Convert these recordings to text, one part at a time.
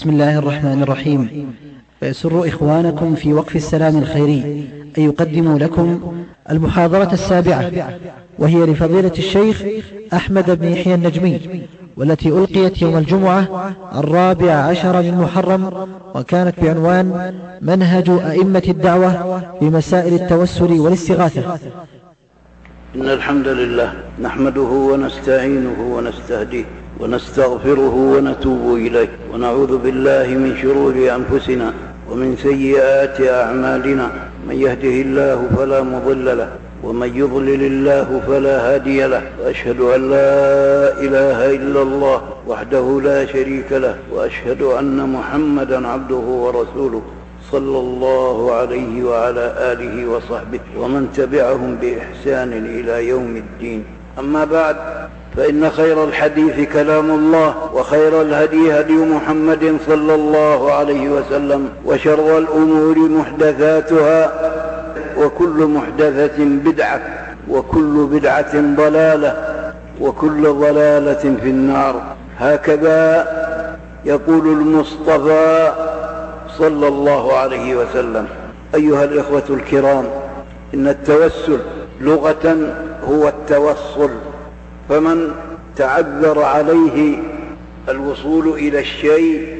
بسم الله الرحمن الرحيم. فيسر إخوانكم في وقف السلام الخيري أن يقدموا لكم المحاضرة السابعة وهي لفضيلة الشيخ أحمد بن يحيى النجمي والتي ألقيت يوم الجمعة الرابع عشر من محرم وكانت بعنوان منهج أئمة الدعوة في مسائل التوسل والاستغاثة. إن الحمد لله نحمده ونستعينه ونستهديه ونستغفره ونتوب إليه ونعوذ بالله من شرور أنفسنا ومن سيئات أعمالنا. من يهده الله فلا مضل له ومن يضلل الله فلا هادي له. وأشهد أن لا إله إلا الله وحده لا شريك له وأشهد أن محمدا عبده ورسوله صلى الله عليه وعلى آله وصحبه ومن تبعهم بإحسان إلى يوم الدين. أما بعد فإن خير الحديث كلام الله وخير الهدي هدي محمد صلى الله عليه وسلم وشر الأمور محدثاتها وكل محدثة بدعة وكل بدعة ضلالة وكل ضلالة في النار. هكذا يقول المصطفى صلى الله عليه وسلم أيها الإخوة الكرام إن التوسل لغة هو التوصل. فمن تعذر عليه الوصول إلى الشيء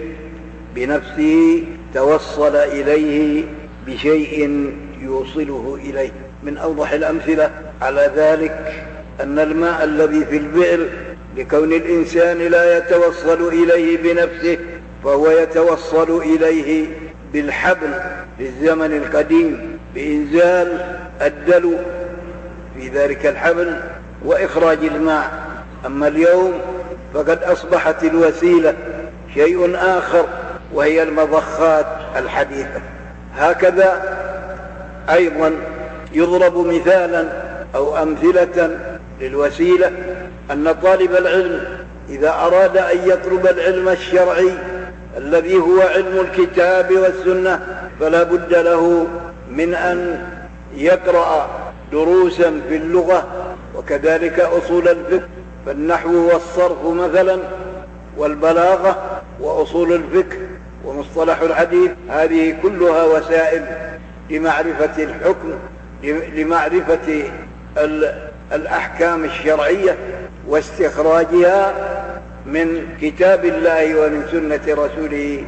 بنفسه توصل إليه بشيء يوصله إليه. من أوضح الأمثلة على ذلك أن الماء الذي في البئر لكون الإنسان لا يتوصل إليه بنفسه فهو يتوصل إليه بالحبل في الزمن القديم بإنزال الدلو في ذلك الحبل وإخراج الماء. أما اليوم فقد أصبحت الوسيلة شيء آخر وهي المضخات الحديثة. هكذا أيضا يضرب مثالا أو أمثلة للوسيلة أن طالب العلم إذا أراد أن يطلب العلم الشرعي الذي هو علم الكتاب والسنة فلا بد له من أن يقرأ دروسا في اللغة وكذلك أصول الفقه. فالنحو والصرف مثلا والبلاغة وأصول الفقه ومصطلح الحديث هذه كلها وسائل لمعرفة الحكم لمعرفة الأحكام الشرعية واستخراجها من كتاب الله ومن سنة رسوله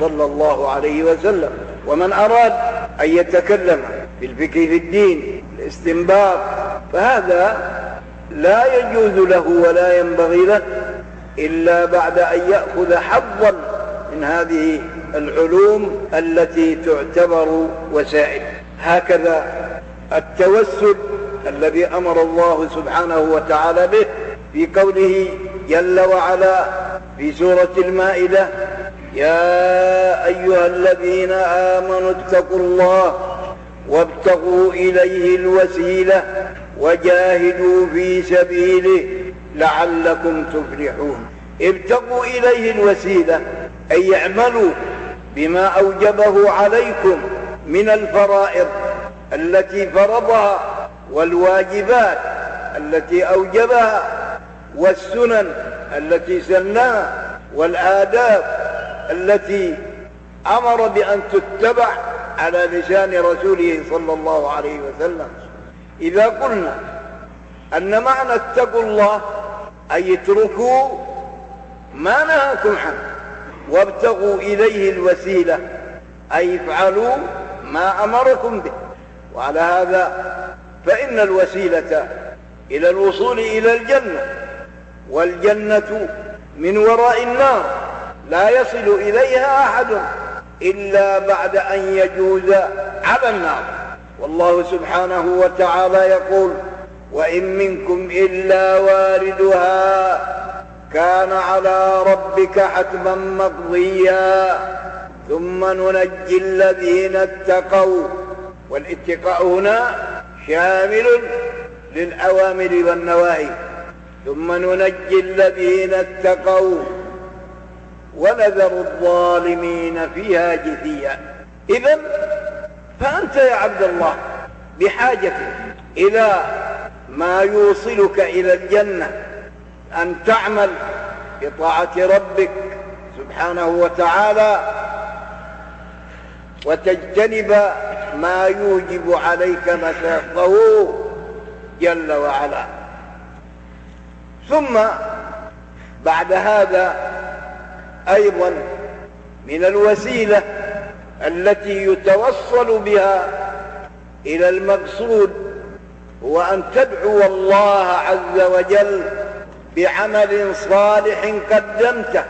صلى الله عليه وسلم. ومن أراد أن يتكلم بالفقه في الدين الاستنباط فهذا لا يجوز له ولا ينبغي له إلا بعد أن يأخذ حظا من هذه العلوم التي تعتبر وسائل. هكذا التوسل الذي أمر الله سبحانه وتعالى به في قوله جل وعلا في سورة المائدة يا أيها الذين آمنوا اتقوا الله وابتغوا إليه الوسيلة وجاهدوا في سبيله لعلكم تفلحون. ابتغوا إليه الوسيلة أي اعملوا بما أوجبه عليكم من الفرائض التي فرضها والواجبات التي أوجبها والسنن التي سناها والآداب التي أمر بأن تتبع على لسان رسوله صلى الله عليه وسلم. إذا قلنا أن معنى اتقوا الله أي اتركوا ما نهاكم عنه وابتغوا إليه الوسيلة أي افعلوا ما أمركم به. وعلى هذا فإن الوسيلة إلى الوصول إلى الجنة والجنة من وراء النار. لا يصل إليها أحد إلا بعد أن يجوز على النار. والله سبحانه وتعالى يقول وإن منكم إلا واردها كان على ربك حتما مقضيا. ثم ننجي الذين اتقوا. والاتقاء هنا شامل للأوامر والنواهي. ثم ننجي الذين اتقوا. ونذر الظالمين فيها جثيا. إذا فأنت يا عبد الله بحاجة إلى ما يوصلك إلى الجنة أن تعمل بطاعة ربك سبحانه وتعالى وتجتنب ما يوجب عليك مساقه جل وعلا. ثم بعد هذا أيضا من الوسيلة التي يتوصل بها إلى المقصود هو أن تدعو الله عز وجل بعمل صالح قدمته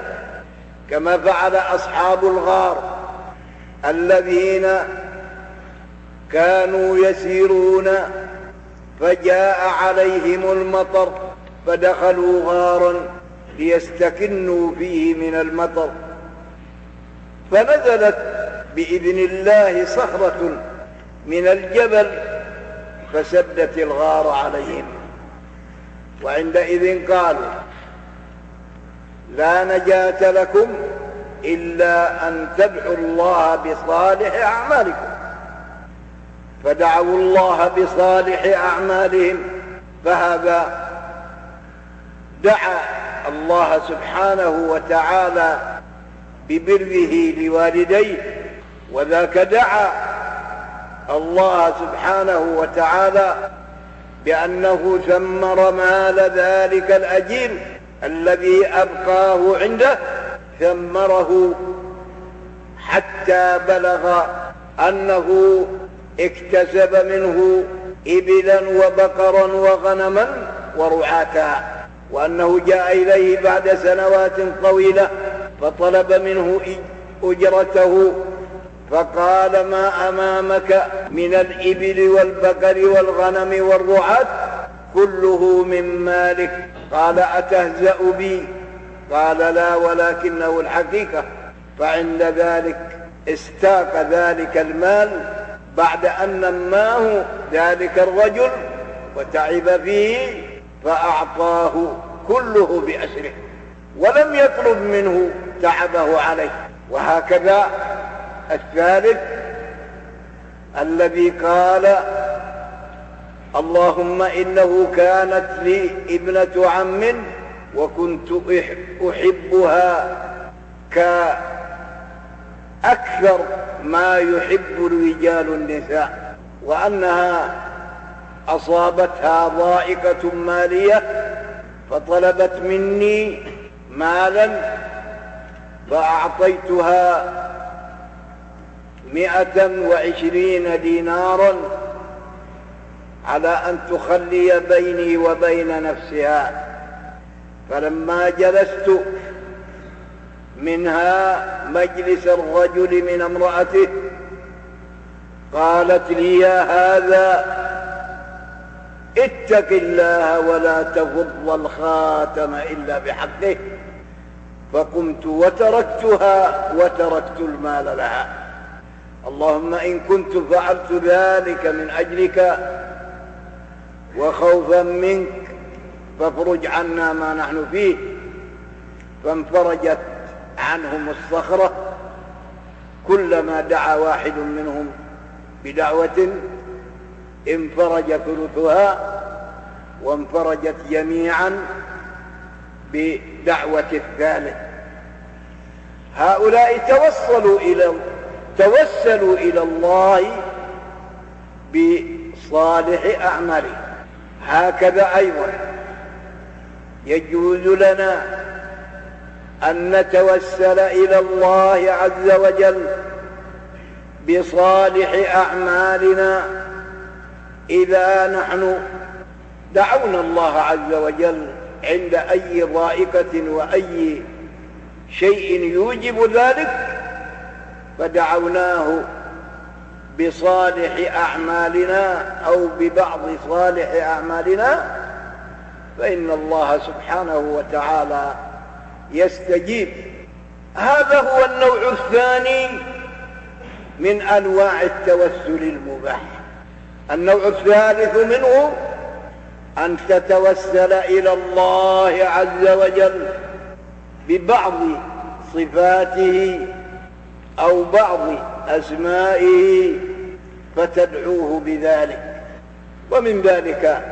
كما فعل أصحاب الغار الذين كانوا يسيرون فجاء عليهم المطر فدخلوا غارا. ليستكنوا فيه من المطر. فنزلت بإذن الله صخرة من الجبل فسدت الغار عليهم. وعندئذ قالوا لا نجاة لكم إلا أن تدعوا الله بصالح أعمالكم. فدعوا الله بصالح أعمالهم. فهذا دعا الله سبحانه وتعالى ببره لوالديه وذاك دعا الله سبحانه وتعالى بأنه ثمر مال ذلك الأجير الذي أبقاه عنده ثمره حتى بلغ أنه اكتسب منه إبلا وبقرا وغنما ورعاتا. وأنه جاء إليه بعد سنوات طويلة فطلب منه أجرته فقال ما أمامك من الإبل والبقر والغنم والرعاة كله من مالك؟ قال أتهزأ بي؟ قال لا ولكنه الحقيقة. فعند ذلك استاق ذلك المال بعد أن نماه ذلك الرجل وتعب فيه فأعطاه كله بأسره ولم يطلب منه تعبه عليه. وهكذا الثالث الذي قال اللهم إنه كانت لي ابنة عم وكنت أحبها كأكثر ما يحب الرجال النساء وأنها أصابتها ضائقة مالية فطلبت مني مالا فأعطيتها مئة وعشرين دينارا على أن تخلي بيني وبين نفسها. فلما جلست منها مجلس الرجل من امرأته قالت لي يا هذا اتق الله ولا تفض الخاتم إلا بحقه. فقمت وتركتها وتركت المال لها. اللهم إن كنت فعلت ذلك من أجلك وخوفا منك فافرج عنا ما نحن فيه. فانفرجت عنهم الصخرة. كلما دعا واحد منهم بدعوة انفرج ثلثها وانفرجت جميعا بدعوة الثالث. هؤلاء توصلوا إلى توسلوا إلى الله بصالح أعمالهم. هكذا أيضا يجوز لنا أن نتوسل إلى الله عز وجل بصالح أعمالنا إذا نحن دعونا الله عز وجل عند أي ضائقة وأي شيء يوجب ذلك فدعوناه بصالح أعمالنا أو ببعض صالح أعمالنا فإن الله سبحانه وتعالى يستجيب. هذا هو النوع الثاني من أنواع التوسل المباح. النوع الثالث منه أن تتوسل إلى الله عز وجل ببعض صفاته أو بعض أسمائه فتدعوه بذلك. ومن ذلك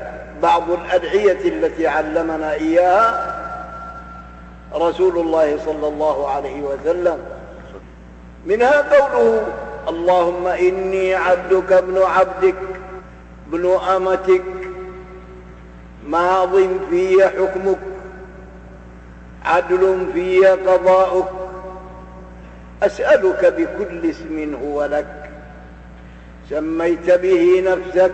بعض الأدعية التي علمنا إياها رسول الله صلى الله عليه وسلم. منها قوله اللهم إني عبدك ابن عبدك. ابن أمتك ماض في حكمك عدل في قضاؤك. أسألك بكل اسم هو لك سميت به نفسك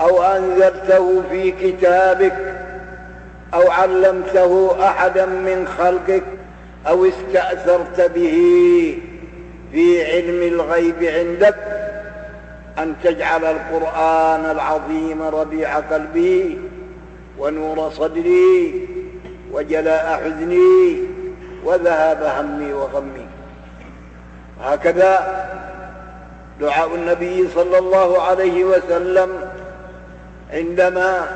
أو أنزلته في كتابك أو علمته أحدا من خلقك أو استأثرت به في علم الغيب عندك. أن تجعل القرآن العظيم ربيع قلبي ونور صدري وجلاء حزني وذهاب همي وغمي. هكذا دعاء النبي صلى الله عليه وسلم عندما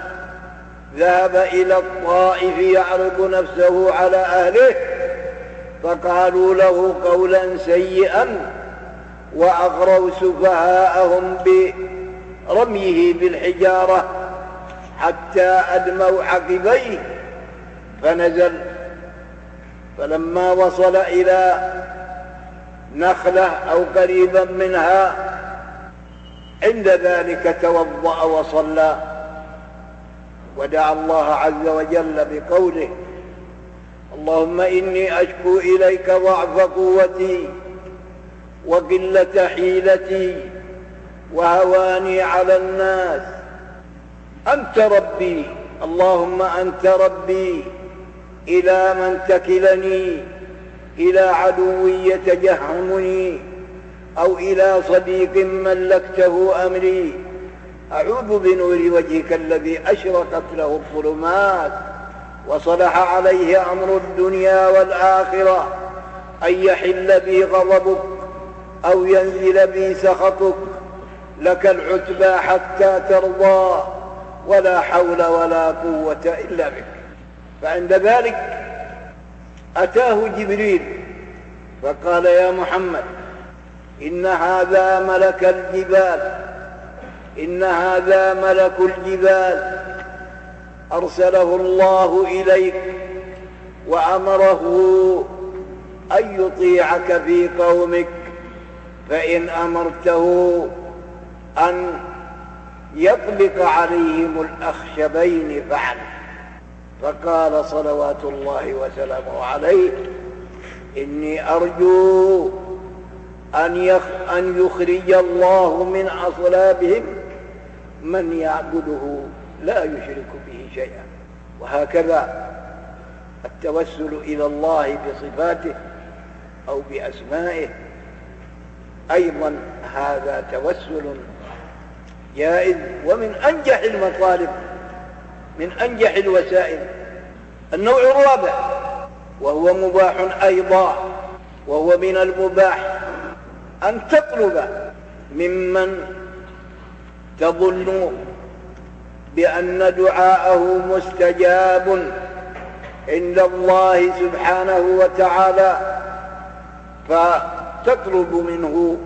ذهب إلى الطائف يعرض نفسه على أهله فقالوا له قولا سيئا وأغروا سفهاءهم برميه بالحجارة حتى أدموا عقبيه فنزل. فلما وصل إلى نخلة أو قريبا منها عند ذلك توضأ وصلى. ودعا الله عز وجل بقوله اللهم إني أشكو إليك ضعف قوتي وقلة حيلتي وهواني على الناس. أنت ربي اللهم أنت ربي إلى من تكلني إلى عدو يتجهمني أو إلى صديق ملكته أمري. أعوذ بنور وجهك الذي أشرقت له الظلمات وصلح عليه أمر الدنيا والآخرة أن يحل بي غضبك أو ينزل بي سخطك لك العتبى حتى ترضى ولا حول ولا قوة إلا بك. فعند ذلك أتاه جبريل فقال يا محمد إن هذا ملك الجبال إن هذا ملك الجبال أرسله الله إليك وأمره أن يطيعك في قومك فإن أمرته أن يطلق عليهم الأخشبين فعل. فقال صلوات الله وسلامه عليه إني أرجو أن, يخ أن يخرج الله من أصلابهم. من يعبده لا يشرك به شيئا. وهكذا التوسل إلى الله بصفاته أو بأسمائه أيضا هذا توسل جائز ومن أنجح المطالب من أنجح الوسائل. النوع الرابع وهو مباح أيضا وهو من المباح أن تطلب ممن تظن بأن دعاءه مستجاب عند الله سبحانه وتعالى. فتطلب منه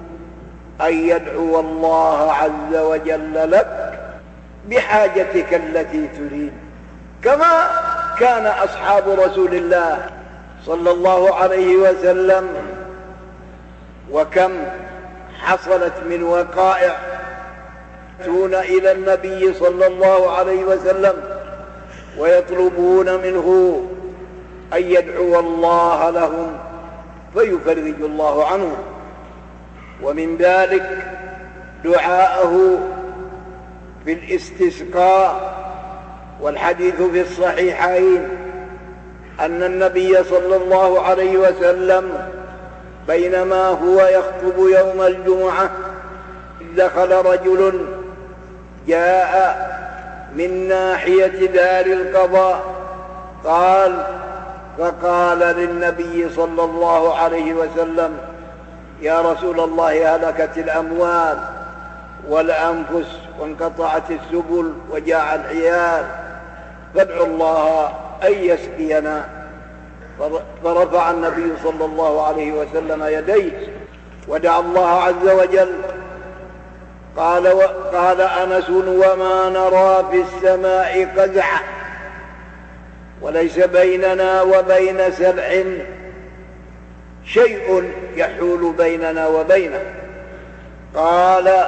أن يدعو الله عز وجل لك بحاجتك التي تريد. كما كان أصحاب رسول الله صلى الله عليه وسلم وكم حصلت من وقائع يأتون إلى النبي صلى الله عليه وسلم ويطلبون منه أن يدعو الله لهم فيفرج الله عنهم ومن ذلك دعاءه في الاستسقاء. والحديث في الصحيحين أن النبي صلى الله عليه وسلم بينما هو يخطب يوم الجمعة دخل رجل جاء من ناحية دار القضاء. قال فقال للنبي صلى الله عليه وسلم يا رسول الله هلكت الأموال والأنفس وانقطعت السبل وجاع العيال فادعوا الله أن يسقينا فرفع النبي صلى الله عليه وسلم يديه ودعا الله عز وجل قال. قال أنس وما نرى في السماء قزعا وليس بيننا وبين سبع. شيء يحول بيننا وبينه. قال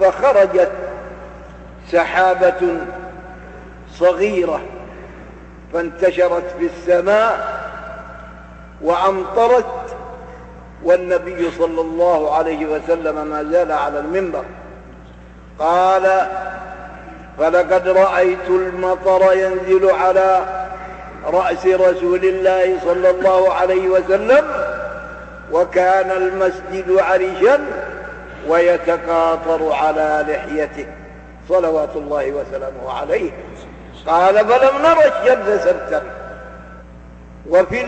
فخرجت سحابة صغيرة فانتشرت في السماء وأمطرت والنبي صلى الله عليه وسلم ما زال على المنبر. قال فلقد رأيت المطر ينزل على رأس رسول الله صلى الله عليه وسلم وكان المسجد عرشا ويتقاطر على لحيته صلوات الله وسلامه عليه. قال فلم نرى الشمس سبتا. وفي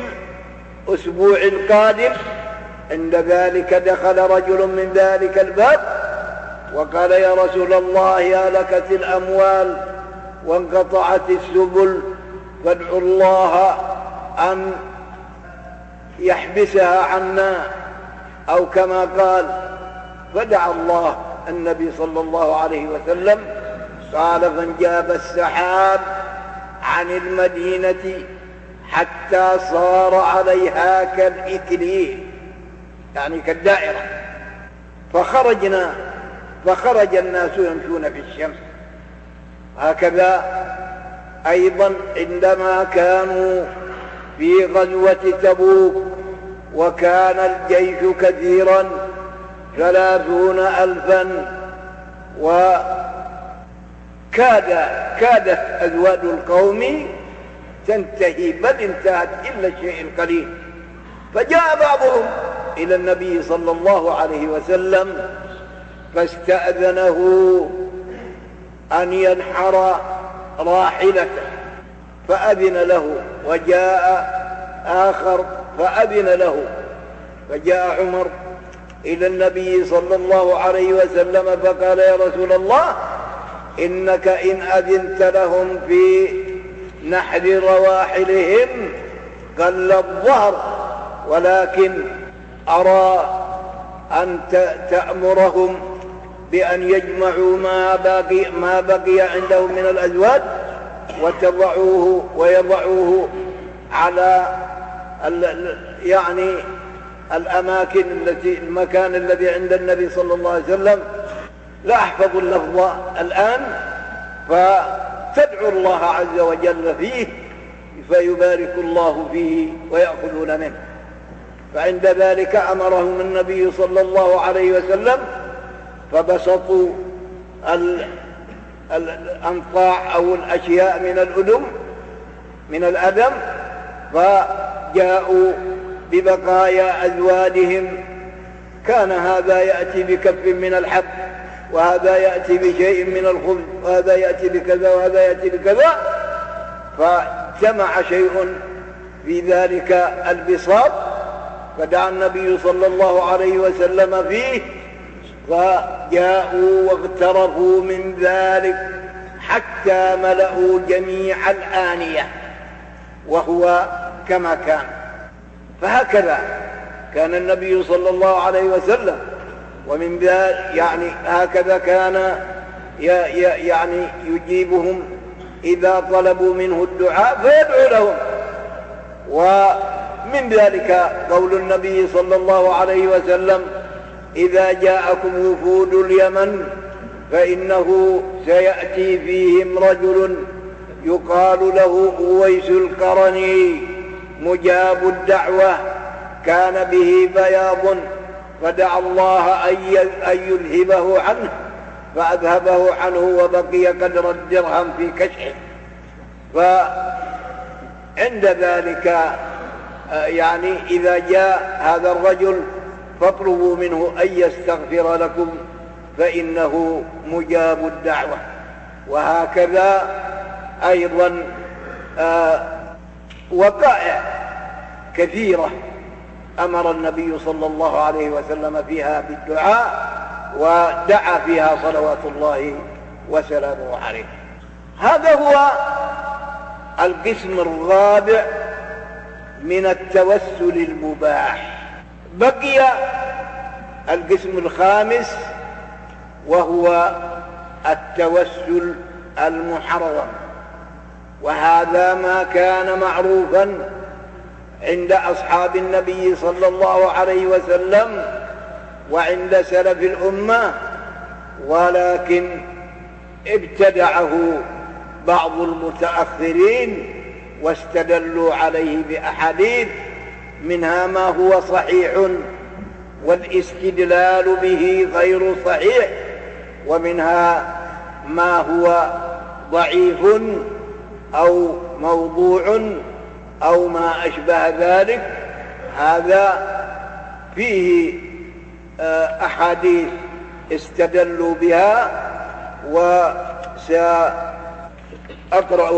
الأسبوع القادم عند ذلك دخل رجل من ذلك الباب وقال يا رسول الله هلكت الأموال وانقطعت السبل فادعوا الله أن يحبسها عنا أو كما قال فدعا الله النبي صلى الله عليه وسلم قال فانجاب السحاب عن المدينة حتى صار عليها كالإكليل يعني كالدائرة. فخرجنا فخرج الناس يمشون في الشمس. هكذا أيضا عندما كانوا في غزوة تبوك وكان الجيش كثيرا ثلاثون ألفا وكاد كادت أزواج القوم تنتهي بل انتهت إلا الشيء القليل فجاء بعضهم إلى النبي صلى الله عليه وسلم فاستأذنه أن ينحر راحلته فأذن له وجاء آخر فأذن له. فجاء عمر إلى النبي صلى الله عليه وسلم فقال يا رسول الله إنك إن أذنت لهم في نحر رواحلهم قل الظهر ولكن أرى أن تأمرهم بأن يجمعوا ما بقي, ما بقي عندهم من الأزواج وتضعوه ويضعوه على يعني الأماكن التي المكان الذي عند النبي صلى الله عليه وسلم. لا أحفظ اللفظ الآن فتدعو الله عز وجل فيه فيبارك الله فيه ويأخذون منه. فعند ذلك أمرهم النبي صلى الله عليه وسلم فبسطوا الأنطاع أو الأشياء من الأدم من الأدم فجاءوا ببقايا أزوادهم كان هذا يأتي بكف من الحب وهذا يأتي بشيء من الخبز وهذا يأتي بكذا وهذا يأتي بكذا. فجمع شيء في ذلك البساط فدعا النبي صلى الله عليه وسلم فيه فجاءوا واغترفوا من ذلك حتى ملأوا جميع الآنية وهو كما كان. فهكذا كان النبي صلى الله عليه وسلم ومن ذلك يعني هكذا كان يعني يجيبهم إذا طلبوا منه الدعاء فيدعو لهم. ومن ذلك قول النبي صلى الله عليه وسلم إذا جاءكم وفود اليمن فإنه سيأتي فيهم رجل يقال له أويس القرني مجاب الدعوة. كان به بياض فدعا الله أن يذهبه عنه فأذهبه عنه وبقي قدر الدرهم في كشحه. فعند ذلك يعني إذا جاء هذا الرجل فاطلبوا منه أن يستغفر لكم فإنه مجاب الدعوة. وهكذا أيضا آه وقائع كثيرة أمر النبي صلى الله عليه وسلم فيها بالدعاء ودعا فيها صلوات الله وسلامه عليه. هذا هو القسم الرابع من التوسل المباح. بقي القسم الخامس وهو التوسل المحرم وهذا ما كان معروفا عند أصحاب النبي صلى الله عليه وسلم وعند سلف الأمة ولكن ابتدعه بعض المتأخرين واستدلوا عليه بأحاديث منها ما هو صحيح والاستدلال به غير صحيح ومنها ما هو ضعيف أو موضوع أو ما أشبه ذلك. هذا فيه آه، أحاديث استدلوا بها وسأقرأ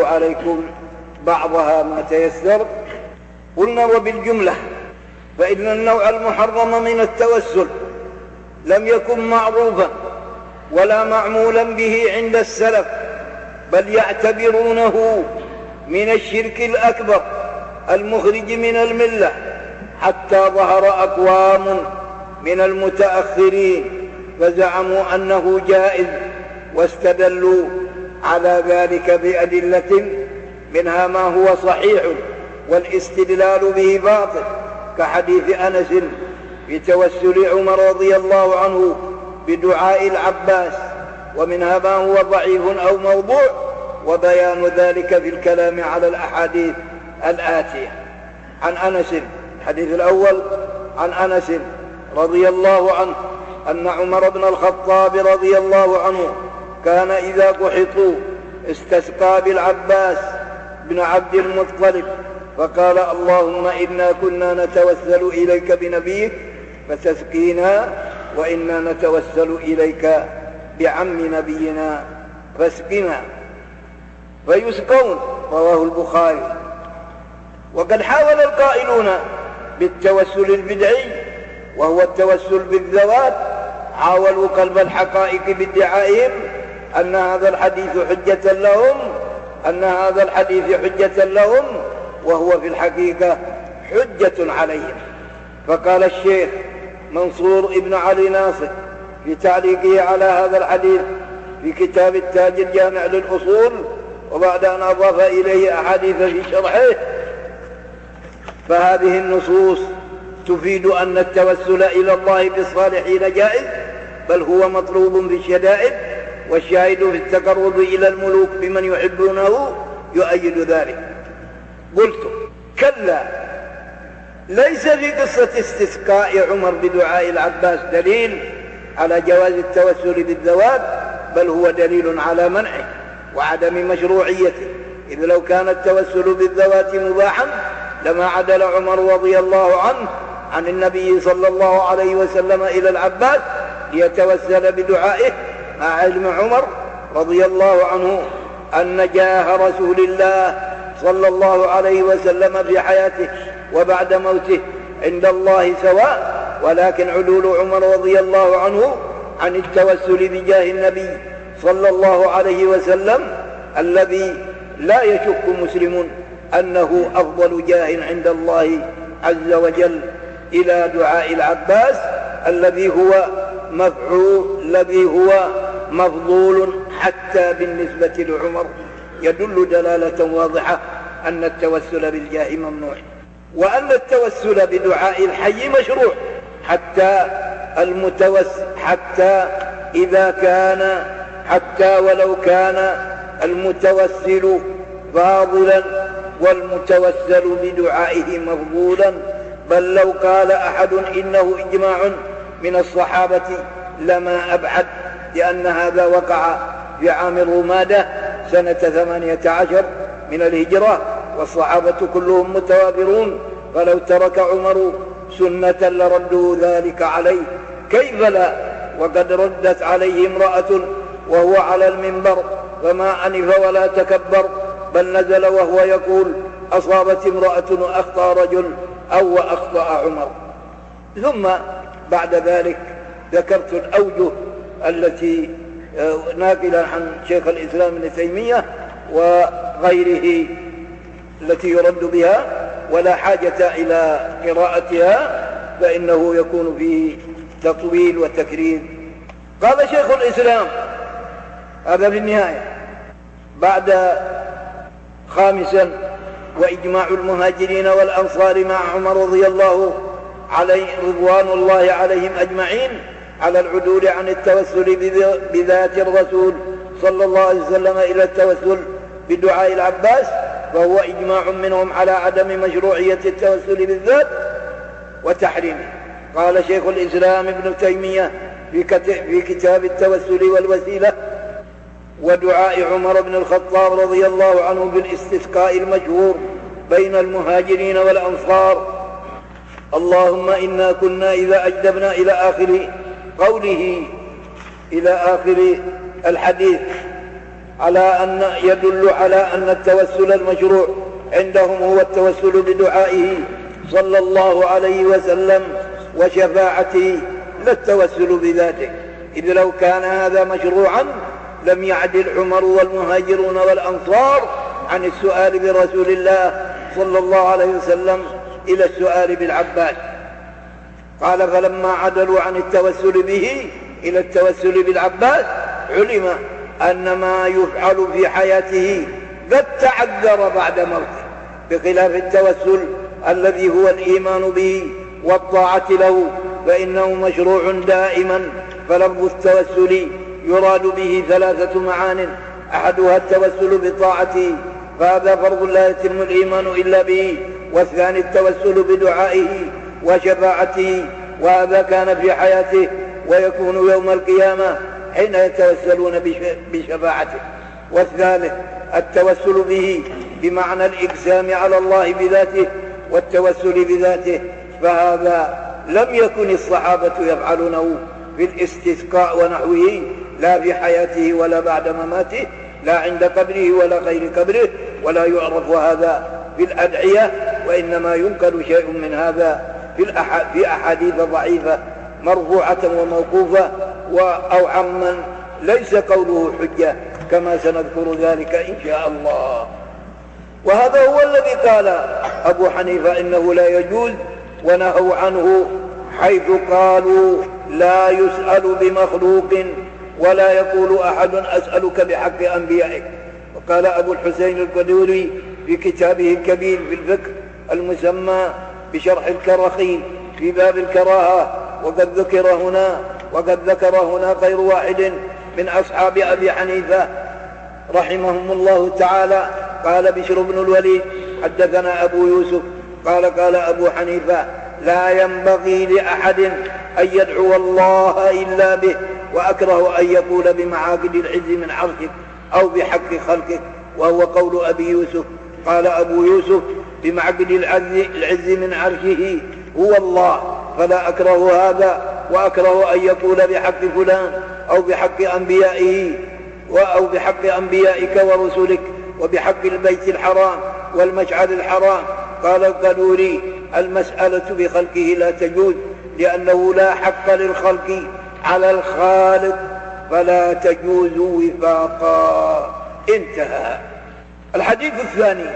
عليكم بعضها ما تيسر. قلنا وبالجملة فإن النوع المحرم من التوسل لم يكن معروفا ولا معمولا به عند السلف بل يعتبرونه من الشرك الأكبر المخرج من الملة حتى ظهر أقوام من المتأخرين فزعموا أنه جائز واستدلوا على ذلك بأدلة منها ما هو صحيح. والاستدلال به باطل كحديث أنس في توسل عمر رضي الله عنه بدعاء العباس ومنها ما هو ضعيف أو موضوع وبيان ذلك في الكلام على الأحاديث الآتية. عن أنس الحديث الأول عن أنس رضي الله عنه أن عمر بن الخطاب رضي الله عنه كان إذا قحطوا استسقى بالعباس بن عبد المطلب فقال اللهم إنا كنا نتوسل إليك بنبيك فتسقينا وإنا نتوسل إليك بعم نبينا فاسقنا. فيسقون رواه البخاري. وقد حاول القائلون بالتوسل البدعي وهو التوسل بالذوات حاولوا قلب الحقائق بادعائهم أن هذا الحديث حجة لهم أن هذا الحديث حجة لهم وهو في الحقيقة حجة عليهم. فقال الشيخ منصور ابن علي ناصر في تعليقه على هذا الحديث في كتاب التاج الجامع للأصول وبعد أن أضاف إليه أحاديث في شرحه فهذه النصوص تفيد أن التوسل إلى الله بالصالحين جائز بل هو مطلوب بالشدائد والشاهد في التقرب إلى الملوك بمن يحبونه يؤيد ذلك. قلت كلا ليس في قصة استسقاء عمر بدعاء العباس دليل على جواز التوسل بالذوات بل هو دليل على منعه وعدم مشروعيته. إذ لو كان التوسل بالذوات مباحا لما عدل عمر رضي الله عنه عن النبي صلى الله عليه وسلم إلى العباس ليتوسل بدعائه مع علم عمر رضي الله عنه أن جاه رسول الله صلى الله عليه وسلم في حياته وبعد موته عند الله سواء ولكن علول عمر رضي الله عنه عن التوسل بجاه النبي صلى الله عليه وسلم الذي لا يشك مسلم أنه أفضل جاه عند الله عز وجل إلى دعاء العباس الذي هو مفعول الذي هو مفضول حتى بالنسبة لعمر. يدل دلالة واضحة أن التوسل بالجاه ممنوع وأن التوسل بدعاء الحي مشروع حتى المتوس حتى إذا كان حتى ولو كان المتوسل فاضلا والمتوسل بدعائه مفضولا. بل لو قال أحد إنه إجماع من الصحابة لما أبعد لأن هذا وقع في عام الرمادة سنة ثمانية عشر من الهجرة والصحابة كلهم متوافرون فلو ترك عمر سنة لردوا ذلك عليه. كيف لا؟ وقد ردت عليه امرأة وهو على المنبر فما أنف ولا تكبر بل نزل وهو يقول أصابت امرأة وأخطأ رجل أو أخطأ عمر. ثم بعد ذلك ذكرت الأوجه التي ناقلا عن شيخ الإسلام ابن تيمية وغيره التي يرد بها ولا حاجة إلى قراءتها فإنه يكون فيه تطويل وتكرير قال شيخ الإسلام هذا في النهاية بعد خامسا وإجماع المهاجرين والأنصار مع عمر رضي الله عليه رضوان الله عليهم أجمعين على العدول عن التوسل بذات الرسول صلى الله عليه وسلم إلى التوسل بدعاء العباس فهو إجماع منهم على عدم مشروعية التوسل بالذات وتحريمه. قال شيخ الإسلام ابن تيمية في كتاب التوسل والوسيلة ودعاء عمر بن الخطاب رضي الله عنه بالاستسقاء المشهور بين المهاجرين والأنصار اللهم إنا كنا إذا أجدبنا إلى آخر قوله إلى آخر الحديث على أن يدل على أن التوسل المشروع عندهم هو التوسل بدعائه صلى الله عليه وسلم وشفاعته لا التوسل بذاته. إذ لو كان هذا مشروعا لم يعدل عمر والمهاجرون والأنصار عن السؤال برسول الله صلى الله عليه وسلم إلى السؤال بالعباس. قال فلما عدلوا عن التوسل به إلى التوسل بالعباس علم أن ما يفعل في حياته قد تعذر بعد موته بخلاف التوسل الذي هو الإيمان به والطاعة له فإنه مشروع دائما فلفظ التوسل يراد به ثلاثة معان أحدها التوسل بطاعته فهذا فرض لا يتم الإيمان إلا به والثاني التوسل بدعائه وشفاعته وهذا كان في حياته ويكون يوم القيامة حين يتوسلون بشفاعته. والثالث التوسل به بمعنى الإقسام على الله بذاته والتوسل بذاته. فهذا لم يكن الصحابة يفعلونه في الاستسقاء ونحوه لا في حياته ولا بعد مماته لا عند قبره ولا غير قبره ولا يعرف هذا في الأدعية وإنما ينقل شيء من هذا في, في أحاديث ضعيفة مرفوعة وموقوفة أو عمن. ليس قوله حجة كما سنذكر ذلك إن شاء الله. وهذا هو الذي قال أبو حنيفة إنه لا يجوز ونهوا عنه حيث قالوا لا يسأل بمخلوق ولا يقول أحد أسألك بحق أنبيائك. وقال أبو الحسين القدوري في كتابه الكبير في الفكر المسمى بشرح الكرخي في باب الكراهة وقد ذكر هنا وقد ذكر هنا غير واحد من أصحاب أبي حنيفة رحمهم الله تعالى. قال بشر بن الوليد حدثنا أبو يوسف قال قال أبو حنيفة لا ينبغي لأحد أن يدعو الله إلا به وأكره أن يقول بمعاقد العز من عرشك أو بحق خلقك وهو قول أبي يوسف. قال أبو يوسف بمعقد العز من عرشه. هو الله. فلا أكره هذا وأكره أن يقول بحق فلان أو بحق أنبيائه أو بحق أنبيائك ورسلك وبحق البيت الحرام والمشعر الحرام. قال القدوري المسألة بخلقه لا تجوز لأنه لا حق للخلق على الخالق فلا تجوز وفاقا. انتهى. الحديث الثاني.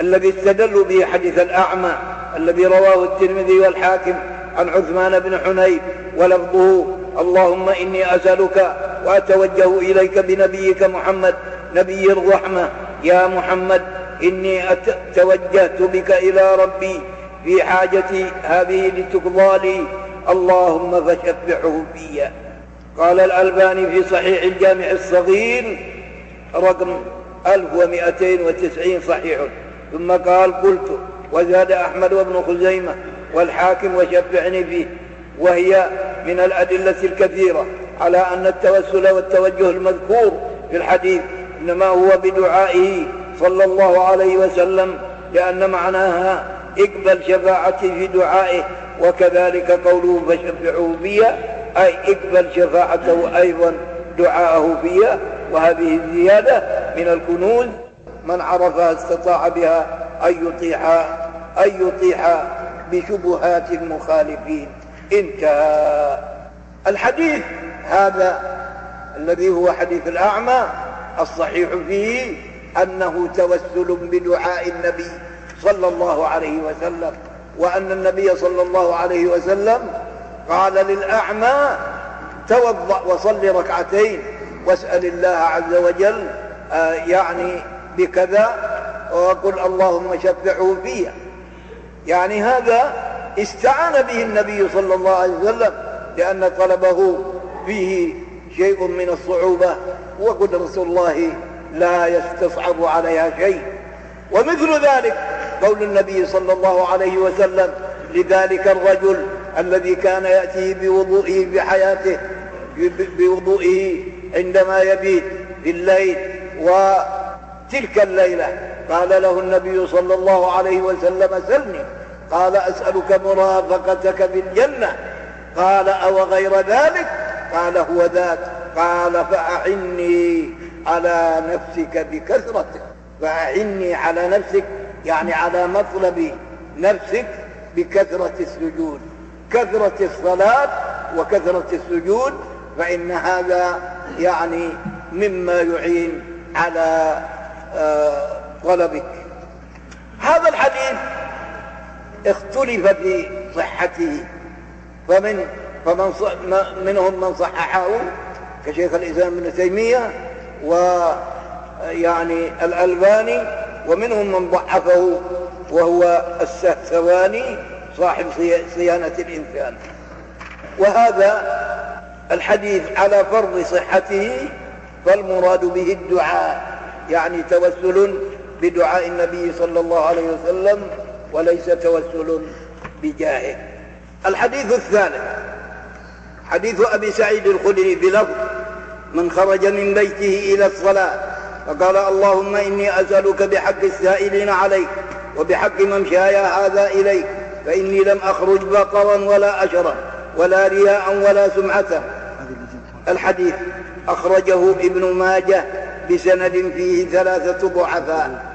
الذي استدلوا به حديث الأعمى الذي رواه الترمذي والحاكم عن عثمان بن حنيف ولفظه اللهم إني أسألك وأتوجه إليك بنبيك محمد نبي الرحمة. يا محمد إني توجهت بك إلى ربي في حاجتي هذه لتقضى لي. اللهم فشفعه في قال الألباني في صحيح الجامع الصغير رقم 1290 صحيح. ثم قال قلت وزاد أحمد وابن خزيمة والحاكم وشفعني فيه وهي من الأدلة الكثيرة على أن التوسل والتوجه المذكور في الحديث إنما هو بدعائه صلى الله عليه وسلم لأن معناها إقبل شفاعتي في دعائه وكذلك قوله فشفعوا في أي إقبل شفاعته أيضا دعاءه في وهذه الزيادة من الكنوز. من عرفها استطاع بها أن يطيح أن يطيح بشبهات المخالفين. انتهى الحديث هذا الذي هو حديث الأعمى الصحيح فيه أنه توسل بدعاء النبي صلى الله عليه وسلم وأن النبي صلى الله عليه وسلم قال للأعمى توضأ وصل ركعتين واسأل الله عز وجل آه يعني بكذا وقل اللهم شفعه فيها يعني هذا استعان به النبي صلى الله عليه وسلم لأن طلبه فيه شيء من الصعوبة. وقدرة الله لا يستصعب عليها شيء. ومثل ذلك قول النبي صلى الله عليه وسلم لذلك الرجل الذي كان يأتيه بوضوئه بحياته بوضوئه عندما يبيت في الليل وتلك الليلة قال له النبي صلى الله عليه وسلم سلني. قال أسألك مرافقتك في الجنة. قال أو غير ذلك؟ قال هو ذاك. قال فأعني على نفسك بكثرتك. فأعني على نفسك يعني على مطلب نفسك بكثرة السجود. كثرة الصلاة وكثرة السجود فإن هذا يعني مما يعين على طلبك هذا الحديث اختلف في صحته. فمن فمن منهم من صححه كشيخ الإسلام ابن تيمية ويعني الألباني ومنهم من ضعفه وهو السهسواني صاحب صيانة الإنسان. وهذا الحديث على فرض صحته فالمراد به الدعاء. يعني توسل بدعاء النبي صلى الله عليه وسلم وليس توسل بجاهه الحديث الثالث حديث أبي سعيد الخدري بلفظ من خرج من بيته إلى الصلاة فقال اللهم إني أسألك بحق السائلين عليك وبحق ممشاي هذا إليك فإني لم أخرج بقرا ولا أشرا ولا رياء ولا سمعة. الحديث أخرجه ابن ماجه بسند فيه ثلاثة ضعفاء.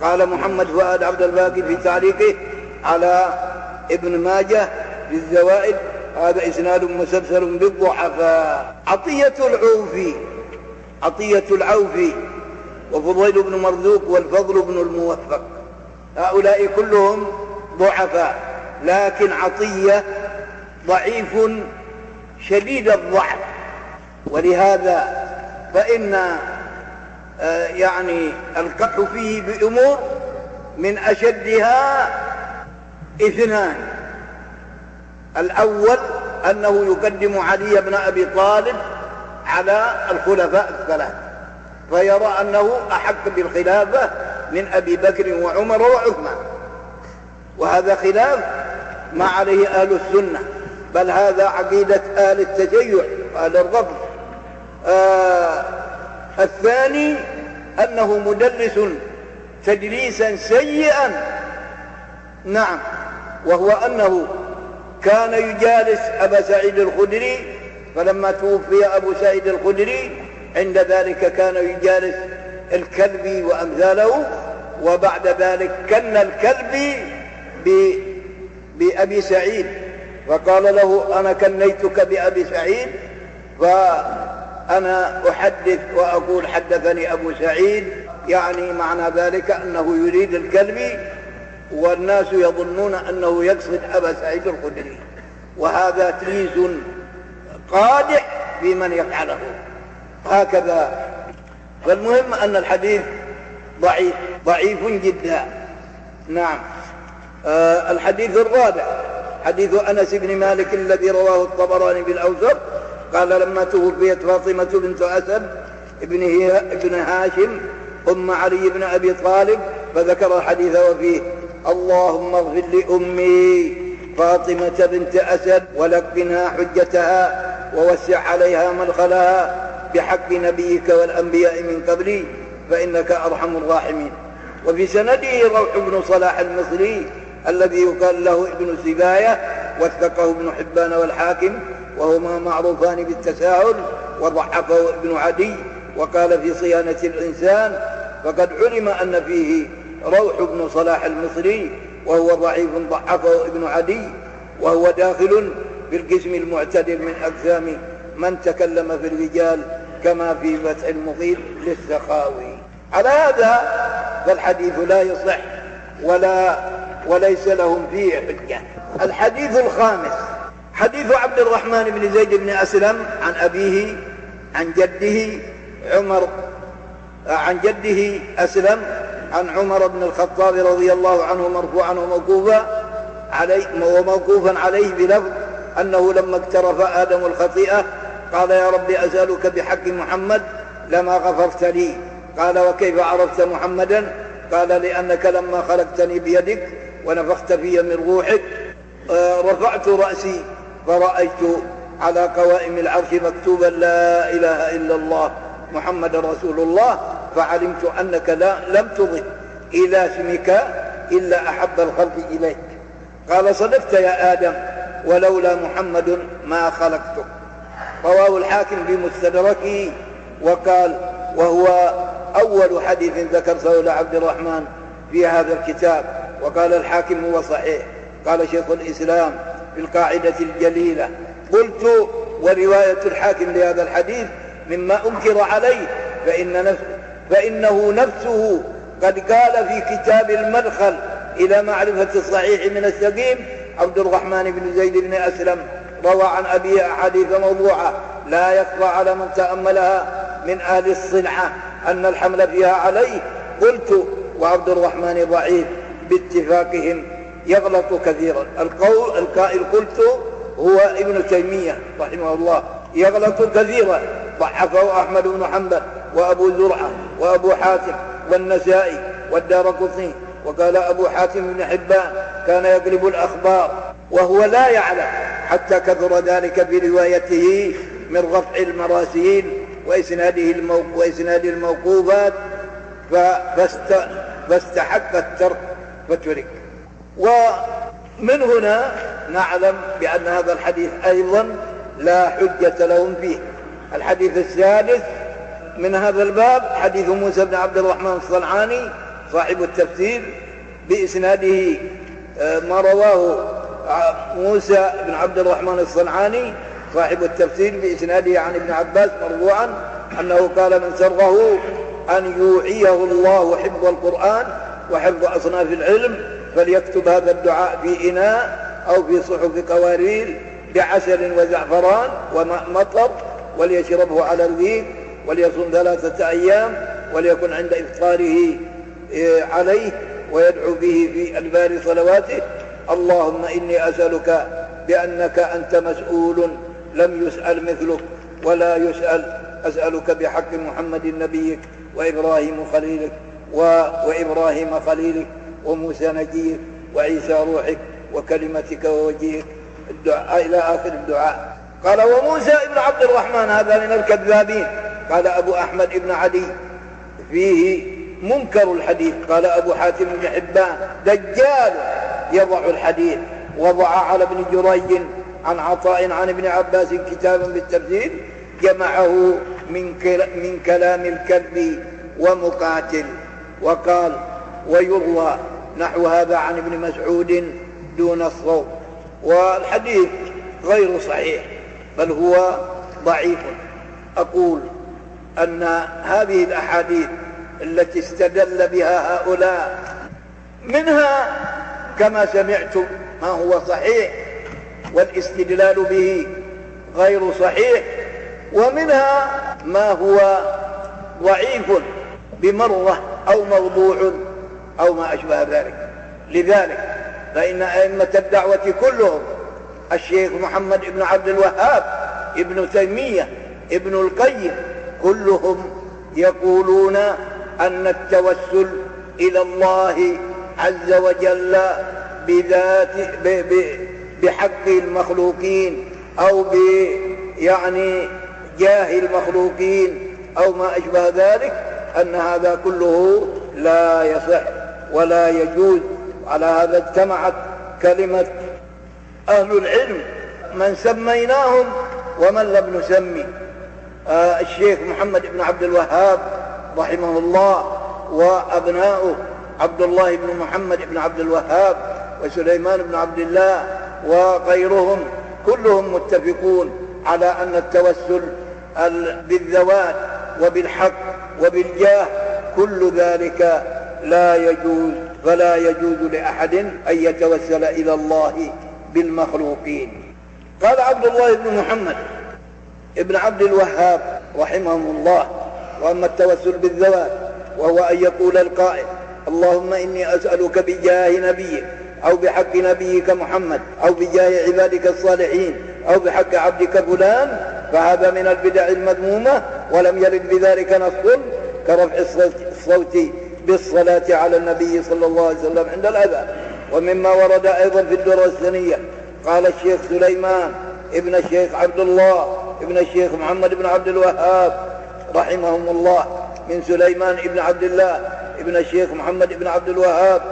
قال محمد فؤاد عبد الباقي في تعليقه على ابن ماجه في الزوائد هذا إسناد مسلسل بالضعفاء. عطية العوفي عطية العوفي وفضيل بن مرزوق والفضل بن الموفق. هؤلاء كلهم ضعفاء لكن عطية ضعيف شديد الضعف. ولهذا فإن يعني القطع فيه بأمور من أشدها اثنان. الأول أنه يقدم علي بن أبي طالب على الخلفاء الثلاث فيرى أنه أحق بالخلافة من أبي بكر وعمر وعثمان. وهذا خلاف ما عليه أهل السنة بل هذا عقيدة أهل التشيع وأهل الرفض. آه الثاني أنه مدلس تدليسا سيئا. نعم وهو أنه كان يجالس أبا سعيد الخدري فلما توفي أبو سعيد الخدري عند ذلك كان يجالس الكلبي وأمثاله وبعد ذلك كن الكلبي بأبي سعيد. فقال له أنا كنيتك بأبي سعيد؟ فأنا أحدث وأقول حدثني أبو سعيد يعني معنى ذلك أنه يريد الكلبي والناس يظنون أنه يقصد أبا سعيد الخدري. وهذا تليز قادح في من يفعله. هكذا. فالمهم أن الحديث ضعيف ضعيف جدا. نعم. آه الحديث الرابع حديث أنس بن مالك الذي رواه الطبراني بالأوسط قال لما توفيت فاطمة بنت أسد ابن, ابن هاشم أم علي بن أبي طالب فذكر الحديث وفيه اللهم اغفر لأمي فاطمة بنت أسد ولقنها حجتها ووسع عليها مدخلها بحق نبيك والأنبياء من قبلي فإنك أرحم الراحمين. وفي سنده روح بن صلاح المصري الذي يقال له ابن سباية وثقه ابن حبان والحاكم وهما معروفان بالتساهل وضعفه ابن عدي وقال في صيانة الإنسان فقد علم أن فيه روح بن صلاح المصري وهو ضعيف ضعفه ابن عدي وهو داخل في القسم المعتدل من أقسام من تكلم في الرجال كما في فتح المطيل للسخاوي. على هذا فالحديث لا يصح ولا وليس لهم فيه حجة الحديث الخامس حديث عبد الرحمن بن زيد بن أسلم عن أبيه عن جده عمر عن جده أسلم عن عمر بن الخطاب رضي الله عنه مرفوعا وموقوفا عليه وموقوفا عليه بلفظ أنه لما اقترف آدم الخطيئة قال يا ربي أسألك بحق محمد لما غفرت لي. قال وكيف عرفت محمدا؟ قال لأنك لما خلقتني بيدك ونفخت في من روحك آه، رفعت رأسي فرأيت على قوائم العرش مكتوبا لا إله إلا الله محمد رسول الله فعلمت أنك لا لم تضف إلى اسمك إلا أحب الخلق إليك. قال صدقت يا آدم ولولا محمد ما خلقتك. رواه الحاكم بمستدركه وقال وهو أول حديث ذكرته لعبد الرحمن في هذا الكتاب وقال الحاكم هو صحيح. قال شيخ الإسلام في القاعدة الجليلة قلت ورواية الحاكم لهذا الحديث مما أنكر عليه فإن نفس فإنه نفسه قد قال في كتاب المدخل إلى معرفة الصحيح من السقيم عبد الرحمن بن زيد بن أسلم روى عن أبي أحاديث موضوعة لا يخفى على من تأملها من أهل الصنعة أن الحمل فيها عليه. قلت وعبد الرحمن ضعيف باتفاقهم يغلط كثيرا. القول القائل قلت هو ابن تيمية رحمه الله يغلط كثيرا. ضحكه أحمد بن حنبل وأبو زرعة وأبو حاتم والنسائي والدار قطني. وقال أبو حاتم بن حبان كان يقلب الأخبار وهو لا يعلم حتى كثر ذلك في روايته من رفع المراسيل وإسناده الموق... وإسناد الموقوفات. فاست... فاستحق الترك فترك ومن هنا نعلم بأن هذا الحديث أيضا لا حجة لهم فيه. الحديث الثالث من هذا الباب حديث موسى بن عبد الرحمن الصنعاني صاحب التفسير بإسناده آه، ما رواه موسى بن عبد الرحمن الصنعاني صاحب التفسير بإسناده عن ابن عباس مرفوعا أنه قال من سره أن يوعيه الله حفظ القرآن وحفظ أصناف العلم فليكتب هذا الدعاء في إناء أو في صحف قوارير بعسل وزعفران وماء مطر وليشربه على الريق وليصوم ثلاثة أيام وليكن عند إفطاره إيه، عليه ويدعو به في أدبار صلواته. اللهم إني أسألك بأنك أنت مسؤول لم يسأل مثلك ولا يسأل. أسألك بحق محمد نبيك وإبراهيم خليلك و... وإبراهيم خليلك وموسى نجيك وعيسى روحك وكلمتك ووجيهك الدعاء إلى آخر الدعاء. قال وموسى ابن عبد الرحمن هذا من الكذابين. قال أبو أحمد ابن عدي فيه منكر الحديث. قال أبو حاتم بن حبان دجال يضع الحديث. وضع على ابن جريج عن عطاء عن ابن عباس كتابا بالتفسير جمعه من, كلام الكذب ومقاتل. وقال ويروى نحو هذا عن ابن مسعود دون الصوت. والحديث غير صحيح بل هو ضعيف. أقول أن هذه الأحاديث التي استدل بها هؤلاء منها كما سمعتم ما هو صحيح والاستدلال به غير صحيح. ومنها ما هو ضعيف بمرة أو موضوع أو ما أشبه ذلك. لذلك فإن أئمة الدعوة كلهم الشيخ محمد بن عبد الوهاب ابن تيمية ابن القيم كلهم يقولون أن التوسل إلى الله عز وجل بذات بحق المخلوقين أو ب يعني جاه المخلوقين أو ما أشبه ذلك أن هذا كله لا يصح ولا يجوز. على هذا اجتمعت كلمة أهل العلم من سميناهم ومن لم نسمي. آه الشيخ محمد بن عبد الوهاب رحمه الله وأبناؤه عبد الله بن محمد بن عبد الوهاب وسليمان بن عبد الله وغيرهم كلهم متفقون على أن التوسل بالذوات وبالحق وبالجاه كل ذلك لا يجوز فلا يجوز لأحد أن يتوسل إلى الله بالمخلوقين. قال عبد الله بن محمد ابن عبد الوهاب رحمه الله وأما التوسل بالذوات وهو أن يقول القائل اللهم إني أسألك بجاه نبيك أو بحق نبيك محمد أو بجاه عبادك الصالحين أو بحق عبدك فلان فهذا من البدع المذمومة ولم يرد بذلك نص كرفع الصوت بالصلاة على النبي صلى الله عليه وسلم عند الأذى. ومما ورد أيضا في الدرة الثانية قال الشيخ سليمان ابن الشيخ عبد الله ابن الشيخ محمد بن عبد الوهاب رحمهم الله من سليمان ابن عبد الله ابن الشيخ محمد بن عبد الوهاب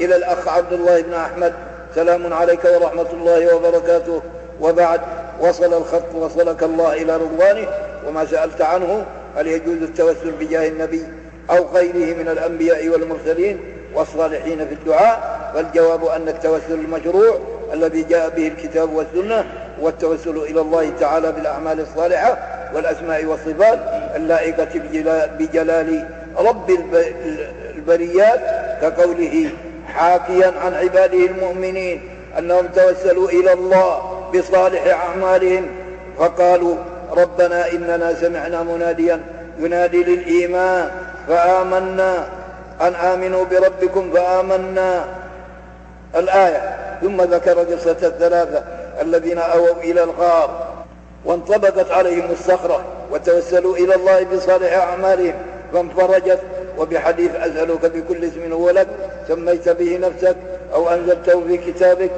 إلى الأخ عبد الله بن أحمد. سلام عليك ورحمة الله وبركاته. وبعد وصل الخط وصلك الله إلى رضوانه وما سألت عنه هل يجوز التوسل بجاه النبي أو غيره من الأنبياء والمرسلين والصالحين في الدعاء؟ فالجواب أن التوسل المشروع الذي جاء به الكتاب والسنة والتوسل إلى الله تعالى بالأعمال الصالحة والأسماء والصفات اللائقة بجلال رب البريات كقوله حاكيا عن عباده المؤمنين أنهم توسلوا إلى الله بصالح أعمالهم. فقالوا ربنا إننا سمعنا مناديا ينادي للإيمان فآمنا أن آمنوا بربكم فآمنا. الآية ثم ذكر قصة الثلاثة الذين أووا إلى الغار وانطبقت عليهم الصخرة وتوسلوا إلى الله بصالح أعمالهم. فانفرجت وبحديث أسألك بكل اسم هو لك سميت به نفسك أو أنزلته في كتابك.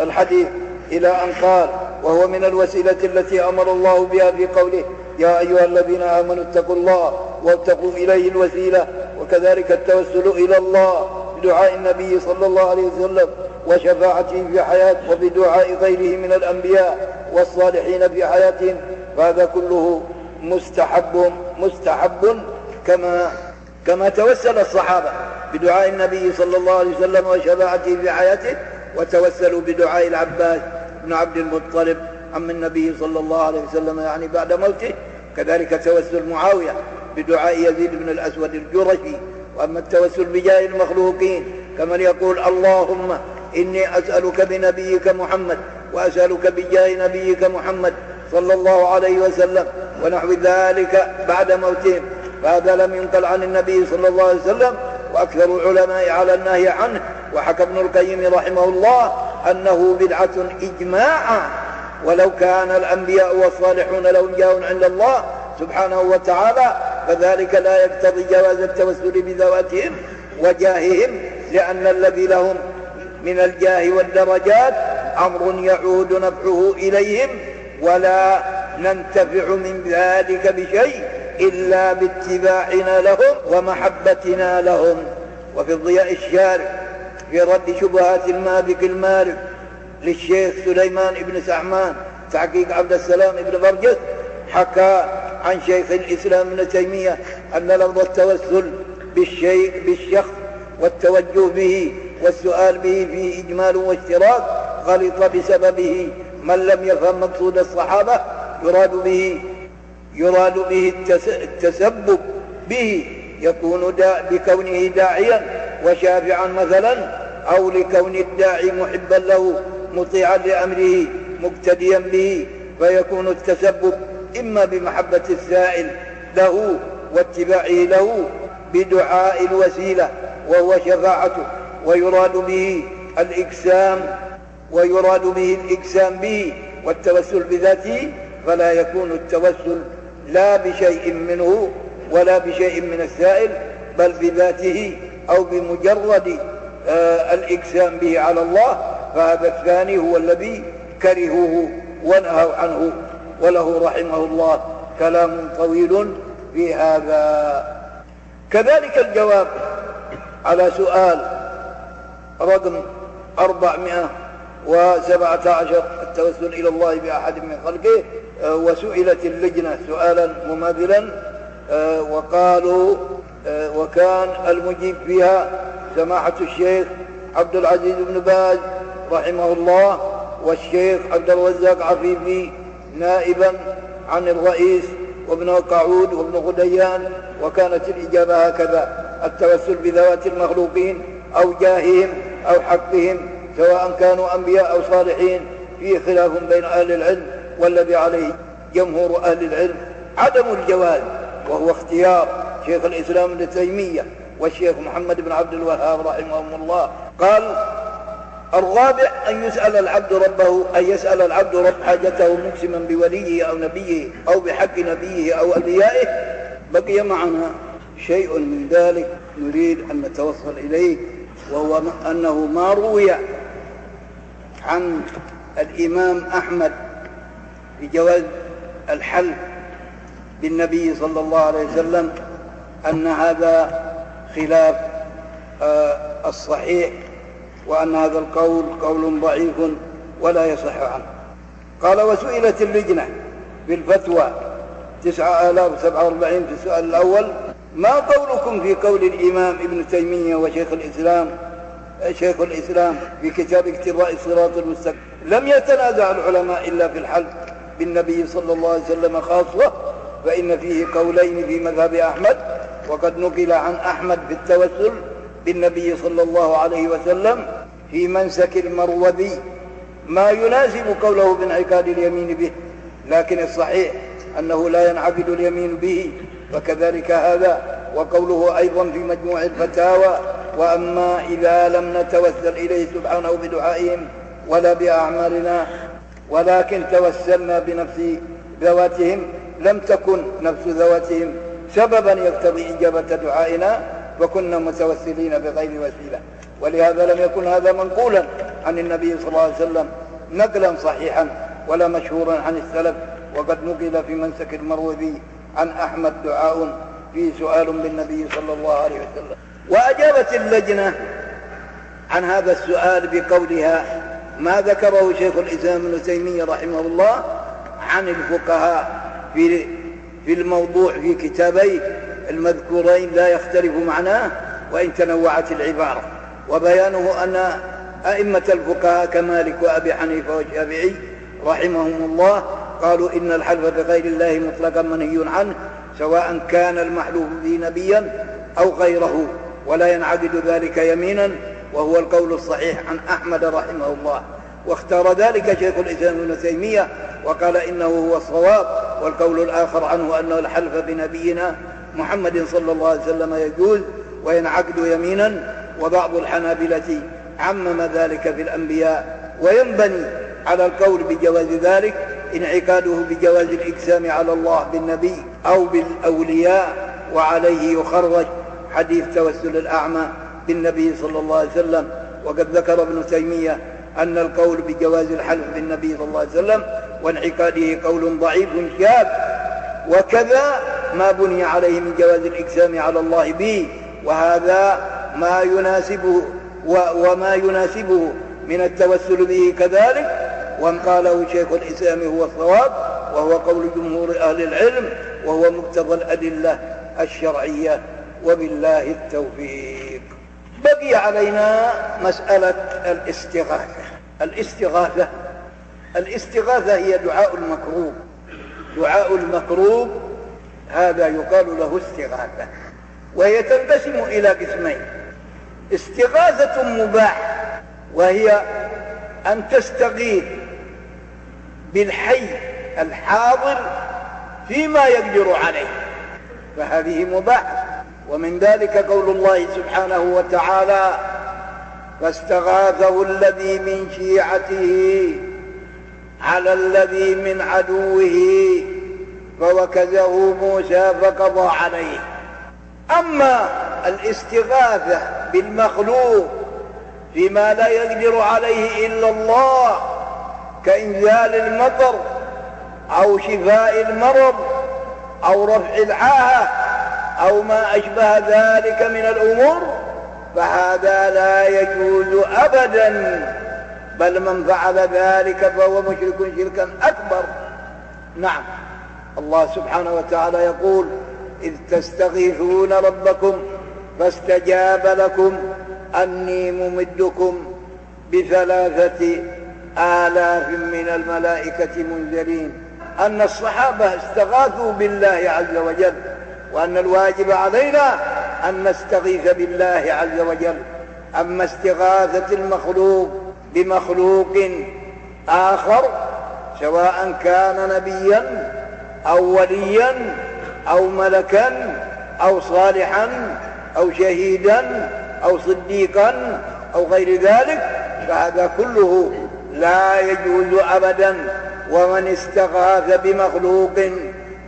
الحديث إلى أن قال وهو من الوسيلة التي أمر الله بها في قوله يا أيها الذين آمنوا اتقوا الله واتقوا إليه الوسيلة وكذلك التوسل إلى الله بدعاء النبي صلى الله عليه وسلم وشفاعته في حياته وبدعاء غيره من الأنبياء والصالحين في حياتهم فهذا كله مستحب مستحب كما كما توسل الصحابة بدعاء النبي صلى الله عليه وسلم وشفاعته في حياته وتوسلوا بدعاء العباس بن عبد المطلب عم النبي صلى الله عليه وسلم يعني بعد موته. كذلك توسل معاوية بدعاء يزيد بن الأسود الجرشي. وأما التوسل بجاه المخلوقين كمن يقول اللهم إني أسألك بنبيك محمد وأسألك بجاه نبيك محمد صلى الله عليه وسلم ونحو ذلك بعد موتهم. فهذا لم ينقل عن النبي صلى الله عليه وسلم وأكثر العلماء على النهي عنه. وحكى ابن القيم رحمه الله أنه بدعة إجماعا ولو كان الأنبياء والصالحون لهم جاه عند الله سبحانه وتعالى فذلك لا يقتضي جواز التوسل بذواتهم وجاههم لأن الذي لهم من الجاه والدرجات أمر يعود نفعه إليهم ولا ننتفع من ذلك بشيء إلا باتباعنا لهم ومحبتنا لهم. وفي الضياء الشارع في رد شبهات المالك المالك للشيخ سليمان بن سعمان تحقيق عبد السلام بن برجس حكى عن شيخ الإسلام ابن تيمية أن لفظ التوسل بالشيء بالشخص والتوجه به والسؤال به فيه إجمال واشتراك غلط بسببه من لم يفهم مقصود الصحابة يراد به يراد به التسبب به يكون دا بكونه داعيا وشافعا مثلا أو لكون الداعي محبا له مطيعا لأمره مقتديا به فيكون التسبب إما بمحبة السائل له واتباعه له بدعاء الوسيلة وهو شفاعته ويراد به الإقسام ويراد به الإقسام به والتوسل بذاته فلا يكون التوسل لا بشيء منه ولا بشيء من السائل بل بذاته. أو بمجرد آه الإقسام به على الله فهذا الثاني هو الذي كرهوه ونهوا عنه وله رحمه الله كلام طويل في هذا. كذلك الجواب على سؤال رقم أربعمائة وسبعة عشر التوسل إلى الله بأحد من خلقه آه، وسئلت اللجنة سؤالا مماثلا آه، وقالوا وكان المجيب فيها سماحة الشيخ عبد العزيز بن باز رحمه الله والشيخ عبد الرزاق عفيفي نائبا عن الرئيس وابن قعود وابن غديان وكانت الإجابة هكذا التوسل بذوات المخلوقين أو جاههم أو حقهم سواء كانوا أنبياء أو صالحين فيه خلاف بين أهل العلم والذي عليه جمهور أهل العلم عدم الجواز وهو اختيار. شيخ الإسلام ابن تيمية والشيخ محمد بن عبد الوهاب رحمهم الله. قال الرابع أن يسأل العبد ربه أن يسأل العبد رب حاجته مقسما بوليه أو نبيه أو بحق نبيه أو أوليائه بقي معنا شيء من ذلك نريد أن نتوصل إليه وهو أنه ما روي عن الإمام أحمد بجواز الحلف بالنبي صلى الله عليه وسلم أن هذا خلاف آه، الصحيح وأن هذا القول قول ضعيف ولا يصح عنه. قال وسئلت اللجنة بالفتوى تسعة آلاف وسبعة وأربعين في السؤال الأول ما قولكم في قول الإمام ابن تيمية وشيخ الإسلام شيخ الإسلام في كتاب اقتضاء الصراط المستقيم؟ لم يتنازع العلماء إلا في الحلف بالنبي صلى الله عليه وسلم خاصة فإن فيه قولين في مذهب أحمد وقد نقل عن أحمد في التوسل بالنبي صلى الله عليه وسلم في منسك المروذي. ما يناسب قوله بانعقاد اليمين به لكن الصحيح أنه لا ينعقد اليمين به وكذلك هذا. وقوله أيضا في مجموع الفتاوى وأما إذا لم نتوسل إليه سبحانه بدعائهم ولا بأعمالنا ولكن توسلنا بنفس ذواتهم لم تكن نفس ذواتهم. سببا يقتضي إجابة دعائنا وكنا متوسلين بغير وسيلة. ولهذا لم يكن هذا منقولا عن النبي صلى الله عليه وسلم نقلا صحيحا ولا مشهورا عن السلف. وقد نقل في منسك المروذي عن أحمد دعاء فيه سؤال بالنبي صلى الله عليه وسلم. وأجابت اللجنة عن هذا السؤال بقولها ما ذكره شيخ الإسلام ابن تيمية رحمه الله عن الفقهاء في في الموضوع في كتابيه المذكورين لا يختلف معناه وإن تنوعت العبارة. وبيانه أن أئمة الفقهاء كمالك وأبي حنيفة والشافعي رحمهم الله قالوا إن الحلف بغير الله مطلقا منهي عنه سواء كان المحلوف به نبيا أو غيره ولا ينعقد ذلك يمينا وهو القول الصحيح عن أحمد رحمه الله. واختار ذلك شيخ الإسلام ابن تيمية وقال إنه هو الصواب والقول الآخر عنه أنه الحلف بنبينا محمد صلى الله عليه وسلم يجوز وينعقد يمينا وبعض الحنابلة عمم ذلك في الأنبياء وينبني على القول بجواز ذلك انعقاده بجواز الإقسام على الله بالنبي أو بالأولياء وعليه يخرج حديث توسل الأعمى بالنبي صلى الله عليه وسلم وقد ذكر ابن تيمية أن القول بجواز الحلف بالنبي صلى الله عليه وسلم وانعقاده قول ضعيف شاذ. وكذا ما بني عليه من جواز الإقسام على الله به وهذا ما يناسبه وما يناسبه من التوسل به كذلك. وان قاله شيخ الإسلام هو الصواب وهو قول جمهور أهل العلم وهو مقتضى الأدلة الشرعية. وبالله التوفيق. بقي علينا مسألة الاستغاثة. الاستغاثة الاستغاثة هي دعاء المكروب. دعاء المكروب هذا يقال له استغاثة وهي تنقسم إلى قسمين. استغاثة مباح وهي أن تستغيث بالحي الحاضر فيما يقدر عليه فهذه مباح. ومن ذلك قول الله سبحانه وتعالى فاستغاثه الذي من شيعته على الذي من عدوه فوكزه موسى فقضى عليه. أما الاستغاثة بالمخلوق فيما لا يقدر عليه إلا الله كإنزال المطر أو شفاء المرض أو رفع العاهة أو ما أشبه ذلك من الأمور فهذا لا يجوز أبدا بل من فعل ذلك فهو مشرك شركا أكبر. نعم. الله سبحانه وتعالى يقول إذ تستغيثون ربكم فاستجاب لكم أني ممدكم بثلاثة آلاف من الملائكة منزلين أن الصحابة استغاثوا بالله عز وجل. وأن الواجب علينا أن نستغيث بالله عز وجل. أما استغاثة المخلوق بمخلوق آخر سواء كان نبيا أو وليا أو ملكا أو صالحا أو شهيدا أو صديقا أو غير ذلك فهذا كله لا يجوز أبدا. ومن استغاث بمخلوق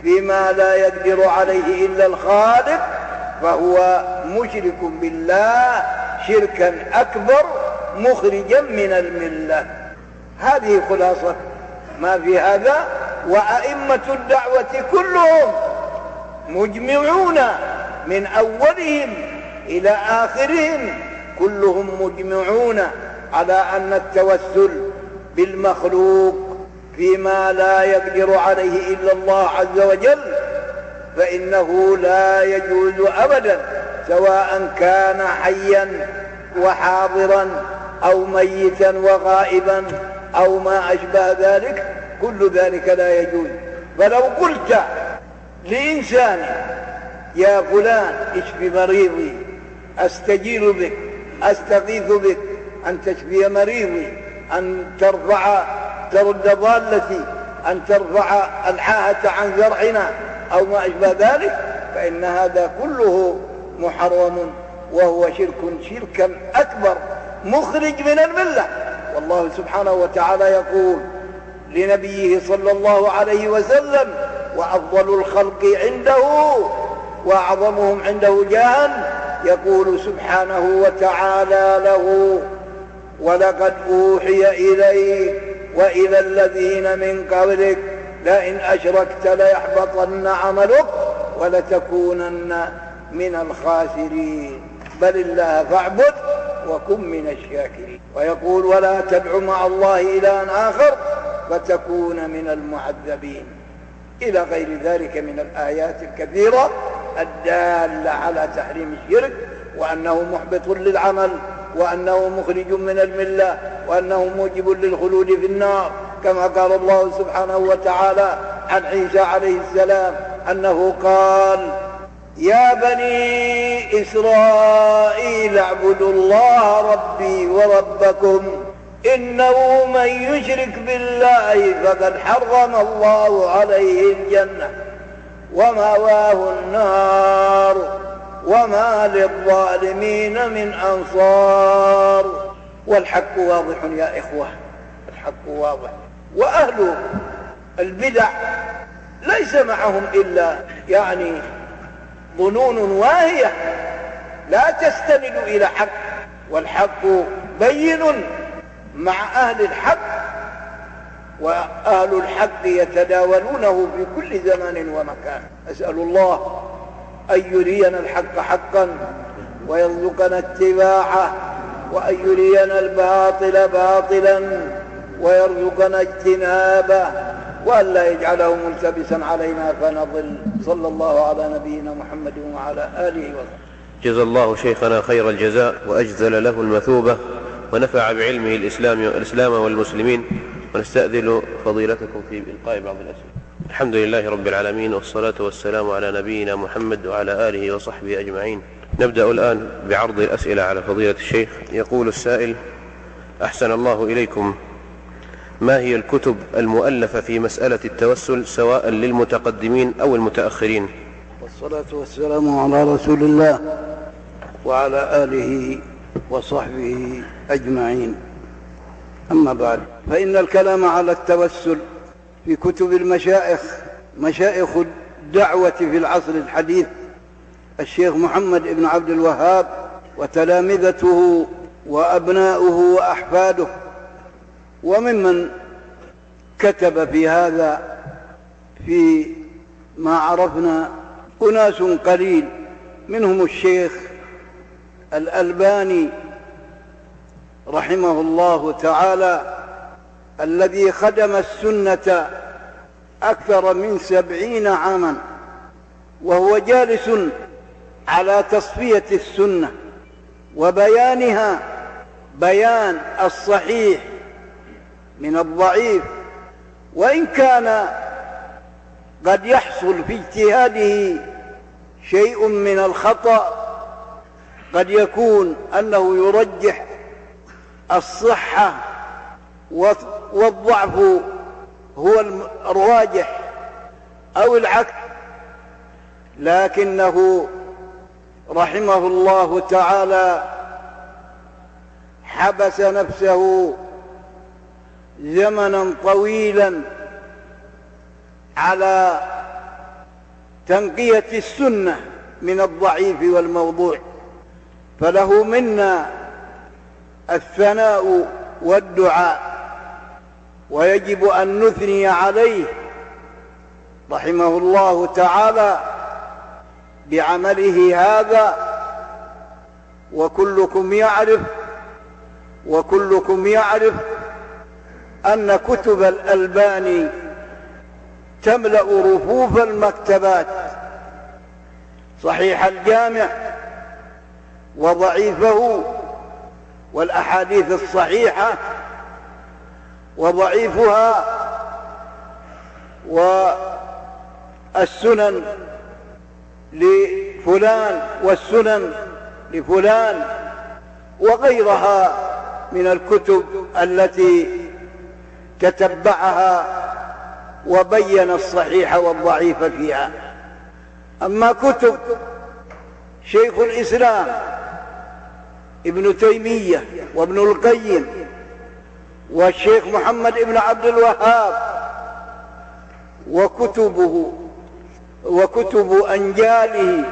فيما لا يقدر عليه إلا الخالق فهو مشرك بالله شركا أكبر مخرجا من الملة. هذه خلاصة ما في هذا وأئمة الدعوة كلهم مجمعون من أولهم إلى آخرهم كلهم مجمعون على أن التوسل بالمخلوق فيما لا يقدر عليه إلا الله عز وجل فإنه لا يجوز أبدا سواء كان حيا وحاضرا أو ميتا وغائبا أو ما أشبه ذلك كل ذلك لا يجوز. فلو قلت لإنسان يا فلان اشفي مريضي؟ أستجير بك أستغيث بك أن تشفي مريضي؟ أن ترفع ترد ضالتي أن ترفع العاهة عن زرعنا أو ما أشبه ذلك فإن هذا كله محرم وهو شرك شركا أكبر مخرج من الملة. والله سبحانه وتعالى يقول لنبيه صلى الله عليه وسلم وأفضل الخلق عنده وأعظمهم عنده جاها يقول سبحانه وتعالى له ولقد أوحي إليك وإلى الذين من قبلك لئن أشركت ليحبطن عملك ولتكونن من الخاسرين. بل الله فاعبد وكن من الشاكرين. ويقول ولا تدع مع الله إلها آخر فتكون من المعذبين. إلى غير ذلك من الآيات الكثيرة الدالة على تحريم الشرك وأنه محبط للعمل. وأنه مخرج من الملة وأنه موجب للخلود في النار كما قال الله سبحانه وتعالى عن عيسى عليه السلام أنه قال يا بني إسرائيل اعبدوا الله ربي وربكم إنه من يشرك بالله فقد حرم الله عليه الجنة ومأواه النار. وما للظالمين من أنصار. والحق واضح يا إخوة الحق واضح. وأهل البدع ليس معهم إلا يعني ظنون واهية. لا تستند إلى حق والحق بين مع أهل الحق. وأهل الحق يتداولونه في كل زمان ومكان. أسأل الله أن يرينا الحق حقا ويرزقنا اتباعه وأن يرينا الباطل باطلا ويرزقنا اجتنابه وأن لا يجعله ملتبسا علينا فنضل. صلى الله على نبينا محمد وعلى آله وصحبه. جزا الله شيخنا خير الجزاء وأجزل له المثوبة ونفع بعلمه الإسلام, الإسلام والمسلمين ونستأذن فضيلتكم في إلقاء بعض الأسئلة. الحمد لله رب العالمين والصلاة والسلام على نبينا محمد وعلى آله وصحبه أجمعين. نبدأ الآن بعرض الأسئلة على فضيلة الشيخ. يقول السائل أحسن الله إليكم. ما هي الكتب المؤلفة في مسألة التوسل سواء للمتقدمين أو المتأخرين؟ والصلاة والسلام على رسول الله وعلى آله وصحبه أجمعين. أما بعد فإن الكلام على التوسل في كتب المشائخ مشائخ الدعوة في العصر الحديث الشيخ محمد بن عبد الوهاب وتلامذته وأبناؤه وأحفاده. وممن كتب في هذا في ما عرفنا أناس قليل منهم الشيخ الألباني رحمه الله تعالى الذي خدم السنة أكثر من سبعين عاما وهو جالس على تصفية السنة وبيانها بيان الصحيح من الضعيف وإن كان قد يحصل في اجتهاده شيء من الخطأ قد يكون أنه يرجح الصحة والضعف هو الراجح أو العكس. لكنه رحمه الله تعالى حبس نفسه زمنا طويلا على تنقية السنة من الضعيف والموضوع. فله منا الثناء والدعاء. ويجب أن نثني عليه رحمه الله تعالى بعمله هذا وكلكم يعرف وكلكم يعرف أن كتب الألباني تملأ رفوف المكتبات صحيح الجامع وضعيفه والأحاديث الصحيحة وضعيفها والسنن لفلان والسنن لفلان وغيرها من الكتب التي تتبعها وبين الصحيح والضعيف فيها. أما كتب شيخ الإسلام ابن تيمية وابن القيم والشيخ محمد ابن عبد الوهاب. وكتبه وكتب أنجاله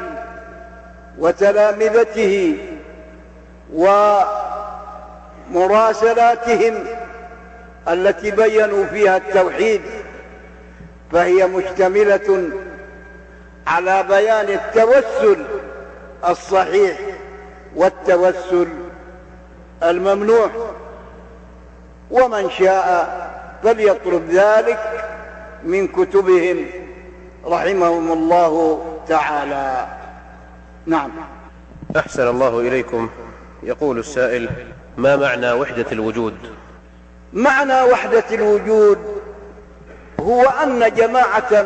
وتلامذته ومراسلاتهم التي بينوا فيها التوحيد فهي مشتملة على بيان التوسل الصحيح والتوسل الممنوع. ومن شاء فليطلب ذلك من كتبهم رحمهم الله تعالى. نعم. أحسن الله إليكم. يقول السائل ما معنى وحدة الوجود؟ معنى وحدة الوجود هو أن جماعة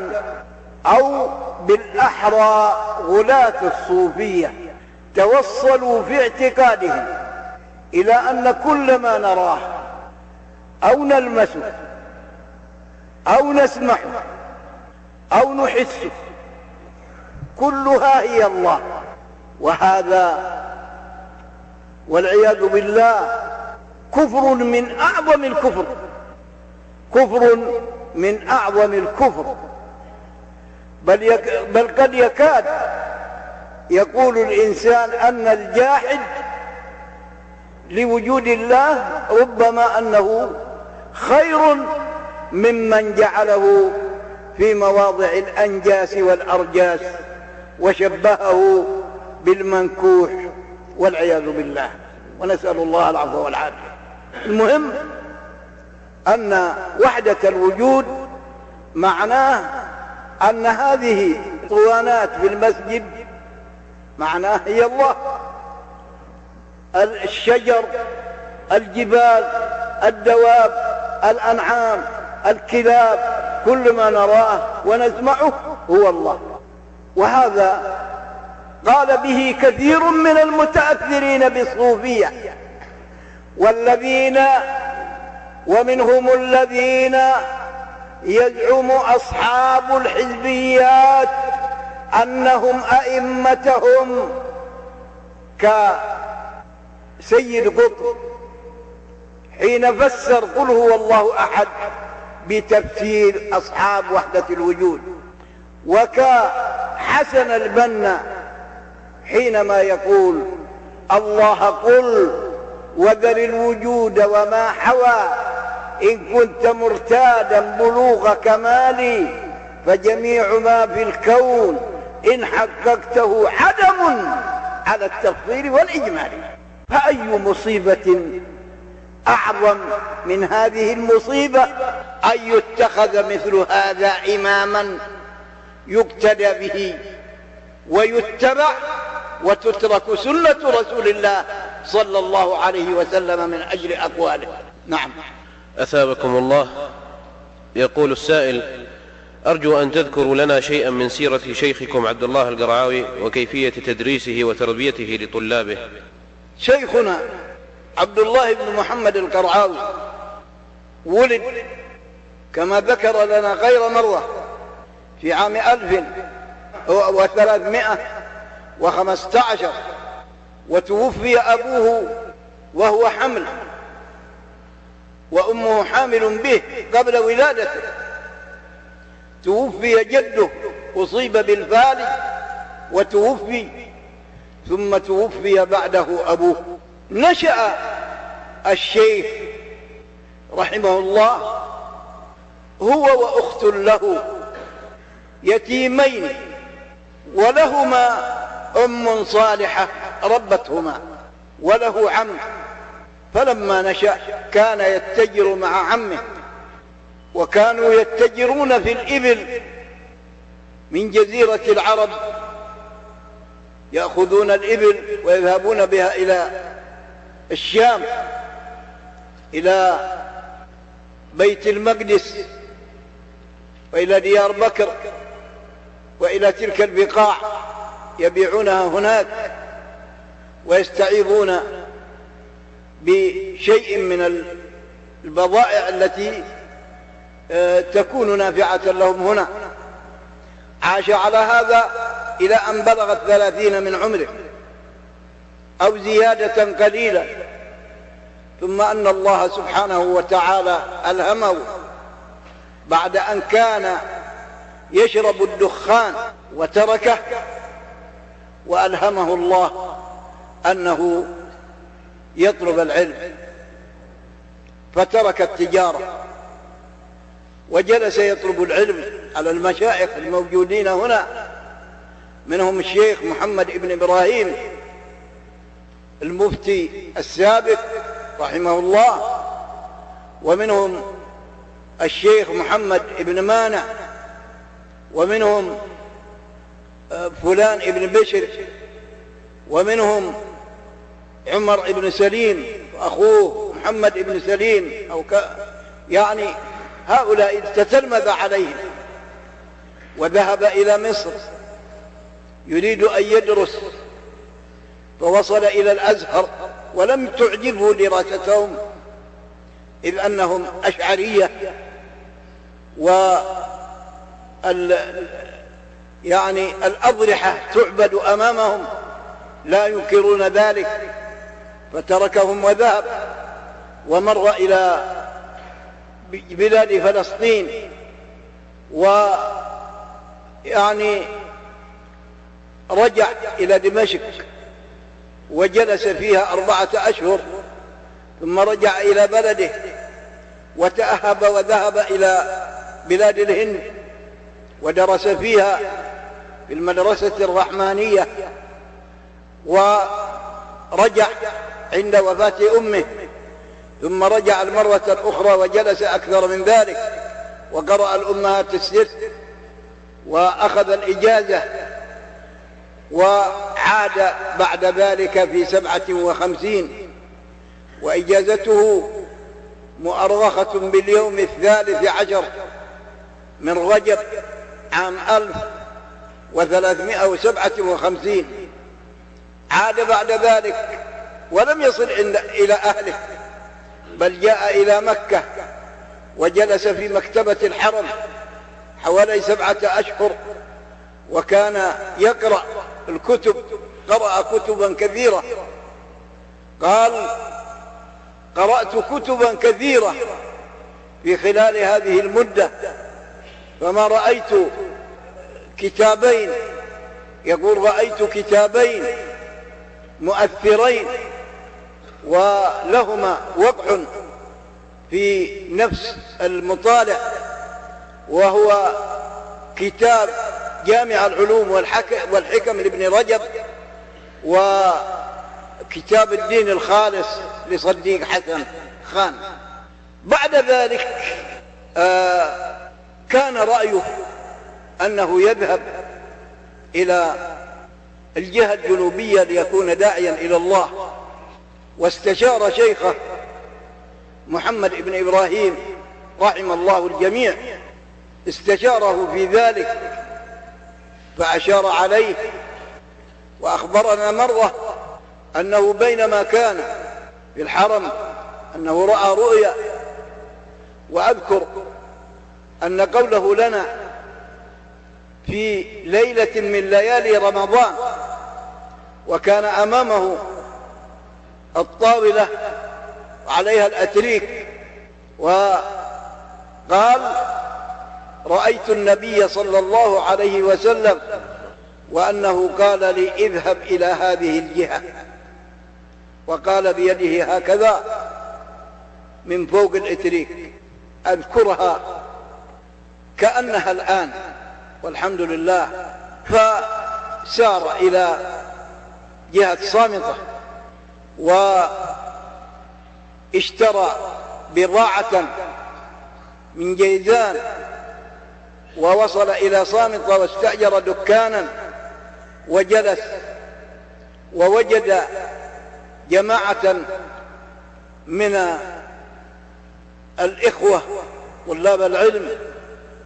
أو بالأحرى غلاة الصوفية توصلوا في اعتقادهم إلى أن كل ما نراه أو نلمسه أو نسمعه أو نحسه كلها هي الله. وهذا والعياذ بالله كفر من أعظم الكفر كفر من أعظم الكفر. بل, يك بل قد يكاد يقول الإنسان أن الجاحد لوجود الله ربما أنه خير ممن جعله في مواضع الأنجاس والأرجاس وشبهه بالمنكوح والعياذ بالله. ونسأل الله العفو والعافية. المهم أن وحدة الوجود معناه أن هذه طوانات في المسجد معناه هي الله. الشجر الجبال الدواب الأنعام الكلاب كل ما نراه ونسمعه هو الله. وهذا قال به كثير من المتأثرين بالصوفية. والذين ومنهم الذين يزعم أصحاب الحزبيات أنهم أئمتهم كسيد قطب حين فسر قل هو الله أحد بتفسير أصحاب وحدة الوجود. وكحسن البنا حينما يقول الله قل وذر الوجود وما حوى إن كنت مرتادا بلوغ كمالي فجميع ما في الكون إن حققته عدم على التفصيل والإجمال. فأي مصيبة أعظم من هذه المصيبة أن يتخذ مثل هذا إماما يقتدى به ويتبع وتترك سنة رسول الله صلى الله عليه وسلم من أجل أقواله. نعم. أثابكم الله. يقول السائل أرجو أن تذكروا لنا شيئا من سيرة شيخكم عبد الله القرعاوي وكيفية تدريسه وتربيته لطلابه. شيخنا عبد الله بن محمد القرعاوي ولد كما ذكر لنا غير مرة في عام ألف وثلاثمائة وخمسة عشر وتوفي أبوه وهو حمل وأمه حامل به قبل ولادته. توفي جده أصيب بالفالج وتوفي ثم توفي بعده أبوه. نشأ الشيخ رحمه الله هو وأخت له يتيمين ولهما أم صالحة ربتهما وله عم. فلما نشأ كان يتجر مع عمه وكانوا يتجرون في الإبل من جزيرة العرب يأخذون الإبل ويذهبون بها إلى الشام إلى بيت المقدس وإلى ديار بكر وإلى تلك البقاع يبيعونها هناك ويستعيضون بشيء من البضائع التي آه، تكون نافعة لهم هنا. عاش على هذا إلى أن بلغ الثلاثين من عمره. أو زيادة قليلة. ثم أن الله سبحانه وتعالى ألهمه بعد أن كان يشرب الدخان وتركه وألهمه الله أنه يطلب العلم. فترك التجارة وجلس يطلب العلم على المشايخ الموجودين هنا منهم الشيخ محمد بن إبراهيم المفتي السابق رحمه الله ومنهم الشيخ محمد بن مانع ومنهم آه، فلان ابن بشر ومنهم عمر بن سليم وأخوه محمد بن سليم أو ك... يعني هؤلاء تتلمذ عليهم وذهب إلى مصر يريد أن يدرس فوصل إلى الأزهر ولم تعجبه دراستهم إذ أنهم أشعرية و يعني الأضرحة تعبد أمامهم لا ينكرون ذلك فتركهم وذهب ومر إلى بلاد فلسطين ويعني رجع إلى دمشق. وجلس فيها أربعة أشهر ثم رجع إلى بلده وتأهب وذهب إلى بلاد الهند ودرس فيها في المدرسة الرحمانية ورجع عند وفاة أمه ثم رجع المرة الأخرى وجلس أكثر من ذلك وقرأ الأمهات الست وأخذ الإجازة وعاد بعد ذلك في سبعة وخمسين وإجازته مؤرخة باليوم الثالث عشر من رجب عام ألف وثلاثمائة وسبعة وخمسين. عاد بعد ذلك ولم يصل إلى أهله بل جاء إلى مكة وجلس في مكتبة الحرم حوالي سبعة أشهر وكان يقرأ الكتب قرأ كتبا كثيرة. قال قرأت كتبا كثيرة في خلال هذه المدة فما رأيت كتابين. يقول رأيت كتابين مؤثرين ولهما وقع في نفس المطالع وهو كتاب جامع العلوم والحكم لابن رجب وكتاب الدين الخالص لصديق حسن خان. بعد ذلك آه كان رأيه أنه يذهب إلى الجهة الجنوبية ليكون داعيا إلى الله. واستشار شيخه محمد بن إبراهيم رحم الله الجميع. استشاره في ذلك. فأشار عليه وأخبرنا مرة أنه بينما كان في الحرم أنه رأى رؤيا وأذكر أن قوله لنا في ليلة من ليالي رمضان وكان أمامه الطاولة عليها الأتريك وقال رأيت النبي صلى الله عليه وسلم وأنه قال لي اذهب إلى هذه الجهة. وقال بيده هكذا من فوق الإتريك أذكرها كأنها الآن والحمد لله. فسار إلى جهة صامتة واشترى بضاعة من جيزان ووصل إلى صامتة واستأجر دكانا وجلس ووجد جماعة من الإخوة طلاب العلم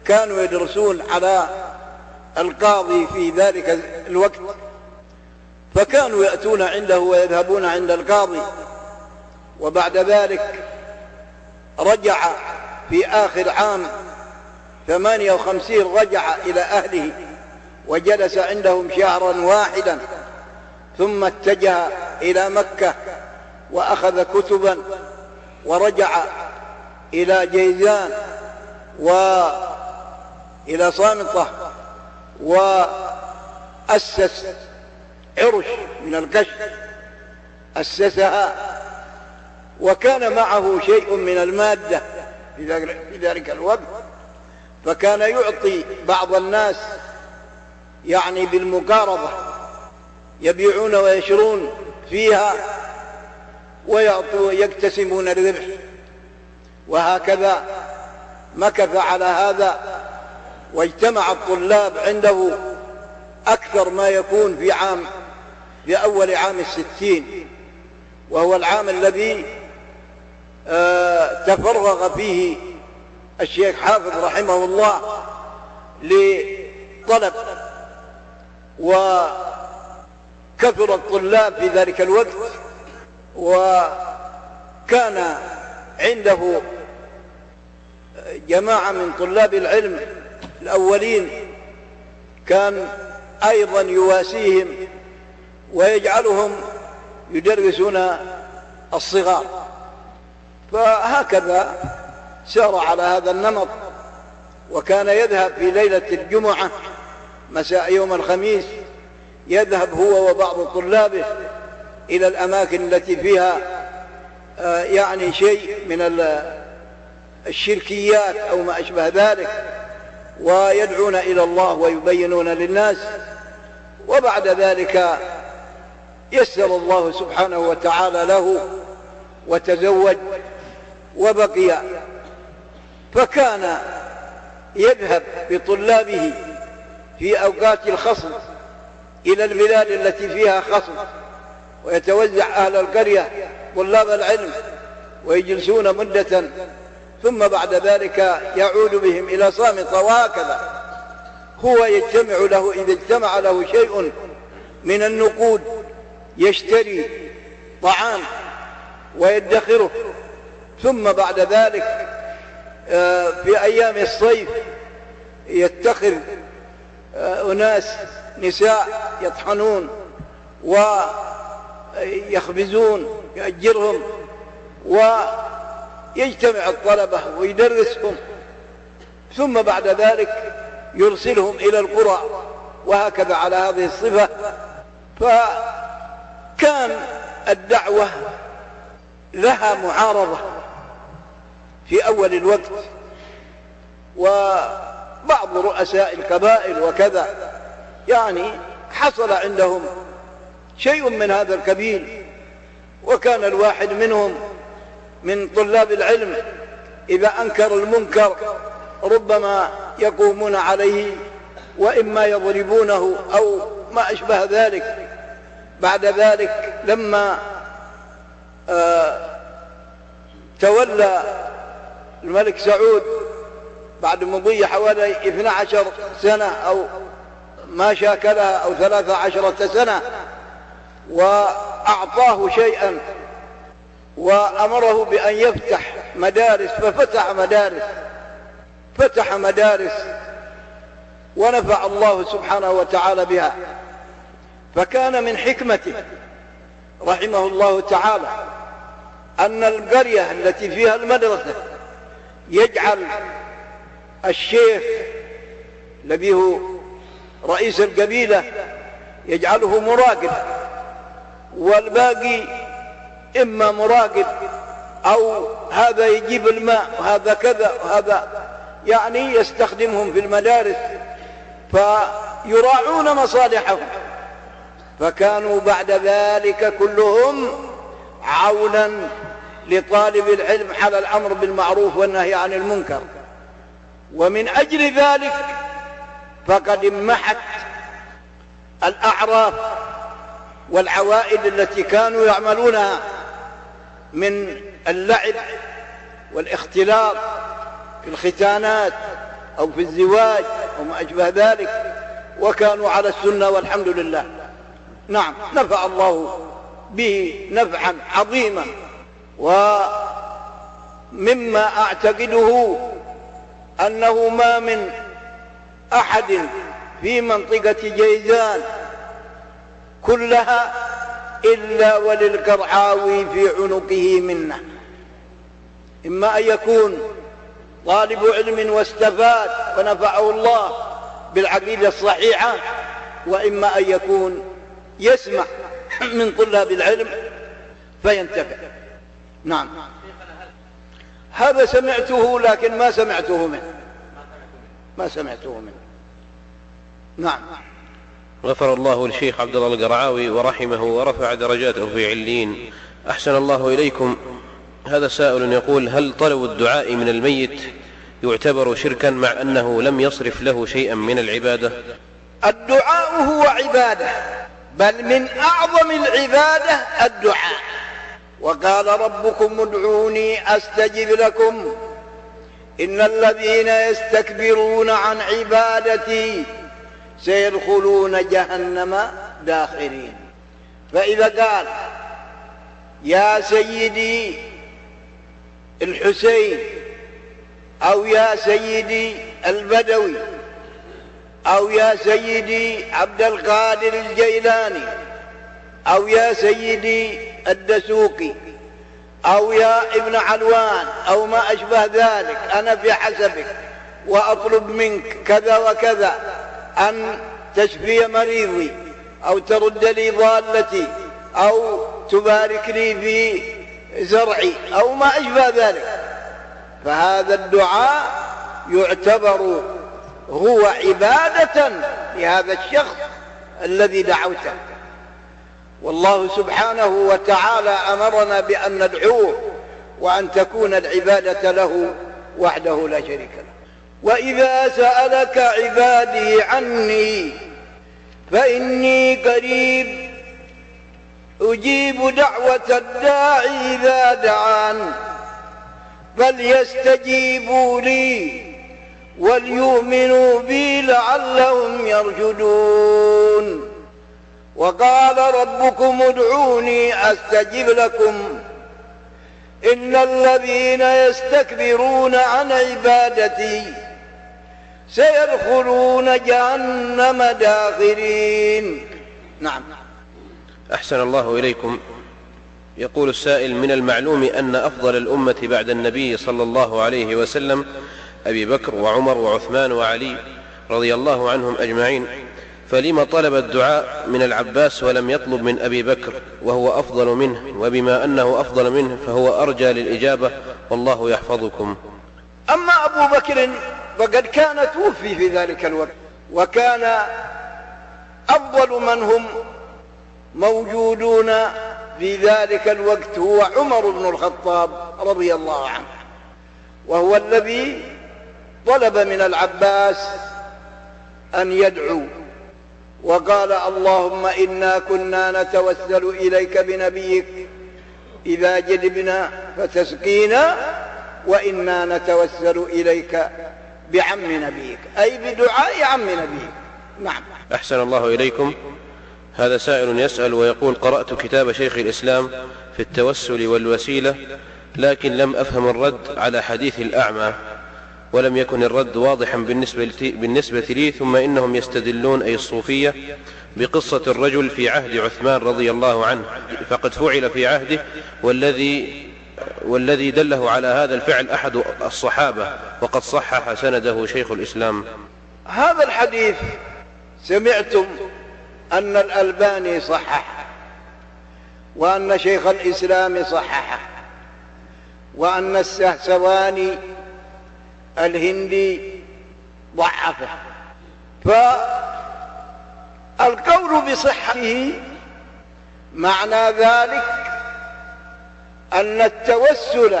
كانوا يدرسون على القاضي في ذلك الوقت فكانوا يأتون عنده ويذهبون عند القاضي وبعد ذلك رجع في آخر عام ثمانية وخمسين رجع إلى أهله وجلس عندهم شهرا واحدا ثم اتجه إلى مكة وأخذ كتبا ورجع إلى جيزان وإلى صامطة وأسس عرش من القش أسسها وكان معه شيء من المادة في ذلك الوقت. فكان يعطي بعض الناس يعني بالمقارضة يبيعون ويشرون فيها يقتسمون الربح. وهكذا مكث على هذا واجتمع الطلاب عنده أكثر ما يكون في عام في أول عام الستين. وهو العام الذي آه تفرغ فيه الشيخ حافظ رحمه الله لطلب وكثر الطلاب في ذلك الوقت وكان عنده جماعة من طلاب العلم الأولين كان أيضا يواسيهم ويجعلهم يدرسون الصغار. فهكذا سار على هذا النمط وكان يذهب في ليلة الجمعة مساء يوم الخميس يذهب هو وبعض طلابه إلى الأماكن التي فيها آه، يعني شيء من الشركيات أو ما أشبه ذلك ويدعون إلى الله ويبينون للناس وبعد ذلك يسر الله سبحانه وتعالى له وتزوج وبقي فكان يذهب بطلابه في أوقات الخصم إلى البلاد التي فيها خصم ويتوزع أهل القرية طلاب العلم ويجلسون مدة ثم بعد ذلك يعود بهم إلى صامت وهكذا هو يجتمع له إذا اجتمع له شيء من النقود يشتري طعام ويدخره ثم بعد ذلك في أيام الصيف يتخذ آه، أناس نساء يطحنون ويخبزون يأجرهم ويجتمع الطلبة ويدرسهم. ثم بعد ذلك يرسلهم إلى القرى وهكذا على هذه الصفة. فكان الدعوة لها معارضة. في أول الوقت وبعض رؤساء القبائل وكذا يعني حصل عندهم شيء من هذا الكبير وكان الواحد منهم من طلاب العلم إذا أنكر المنكر ربما يقومون عليه وإما يضربونه أو ما أشبه ذلك. بعد ذلك لما آه تولى الملك سعود بعد مضي حوالي 12 سنة أو ما شاكلها أو 13 سنة وأعطاه شيئا وأمره بأن يفتح مدارس ففتح مدارس فتح مدارس ونفع الله سبحانه وتعالى بها. فكان من حكمته رحمه الله تعالى أن القرية التي فيها المدرسة يجعل الشيخ الذي هو رئيس القبيلة يجعله مراقب والباقي إما مراقب أو هذا يجيب الماء وهذا كذا وهذا يعني يستخدمهم في المدارس فيراعون مصالحهم. فكانوا بعد ذلك كلهم عونا لطالب العلم على الأمر بالمعروف والنهي عن المنكر. ومن أجل ذلك فقد امحت الأعراف والعوائد التي كانوا يعملونها من اللعب والاختلاط في الختانات أو في الزواج أو ما أشبه ذلك وكانوا على السنة والحمد لله. نعم نفع الله به نفعا عظيما. ومما أعتقده أنه ما من أحد في منطقة جيزان كلها إلا وللقرعاوي في عنقه منه. إما أن يكون طالب علم واستفاد ونفعه الله بالعقيدة الصحيحة وإما أن يكون يسمع من طلاب العلم فينتفع. نعم. هذا سمعته لكن ما سمعته منه. ما سمعته منه. نعم. غفر الله للشيخ عبد الله القرعاوي ورحمه ورفع درجاته في علين أحسن الله إليكم. هذا سائل يقول هل طلب الدعاء من الميت يعتبر شركا مع أنه لم يصرف له شيئا من العبادة؟ الدعاء هو عبادة بل من أعظم العبادة الدعاء. وقال ربكم ادعوني أستجب لكم. إن الذين يستكبرون عن عبادتي سيدخلون جهنم داخرين. فإذا قال يا سيدي الحسين أو يا سيدي البدوي أو يا سيدي عبد القادر الجيلاني أو يا سيدي الدسوقي أو يا ابن علوان أو ما أشبه ذلك أنا في حسبك وأطلب منك كذا وكذا أن تشفي مريضي أو ترد لي ضالتي أو تبارك لي في زرعي أو ما أشبه ذلك. فهذا الدعاء يعتبر هو عبادة لهذا الشخص الذي دعوته. والله سبحانه وتعالى أمرنا بأن ندعوه وأن تكون العبادة له وحده لا شريك له. وإذا سألك عبادي عني فإني قريب أجيب دعوة الداعي إذا دعان. فليستجيبوا لي وليؤمنوا بي لعلهم يرشدون. وقال ربكم ادعوني أستجب لكم. إن الذين يستكبرون عن عبادتي سيدخلون جهنم داخرين. نعم. أحسن الله إليكم. يقول السائل من المعلوم أن أفضل الأمة بعد النبي صلى الله عليه وسلم أبي بكر وعمر وعثمان وعلي رضي الله عنهم أجمعين. فلم طلب الدعاء من العباس ولم يطلب من أبي بكر وهو أفضل منه وبما أنه أفضل منه فهو أرجى للإجابة والله يحفظكم. أما أبو بكر فقد كان توفي في ذلك الوقت وكان أفضل من هم موجودون في ذلك الوقت هو عمر بن الخطاب رضي الله عنه. وهو الذي طلب من العباس أن يدعو وقال اللهم إنا كنا نتوسل إليك بنبيك إذا جدبنا فتسقينا وإنا نتوسل إليك بعم نبيك أي بدعاء عم نبيك. نعم. أحسن الله إليكم. هذا سائل يسأل ويقول قرأت كتاب شيخ الإسلام في التوسل والوسيلة لكن لم أفهم الرد على حديث الأعمى. ولم يكن الرد واضحا بالنسبة, بالنسبة لي ثم إنهم يستدلون أي الصوفية بقصة الرجل في عهد عثمان رضي الله عنه. فقد فعل في عهده والذي والذي دله على هذا الفعل أحد الصحابة وقد صحح سنده شيخ الإسلام. هذا الحديث سمعتم أن الألباني صحح وأن شيخ الإسلام صححه وأن السهسواني الهندي ضعفه. فالقول بصحته معنى ذلك أن التوسل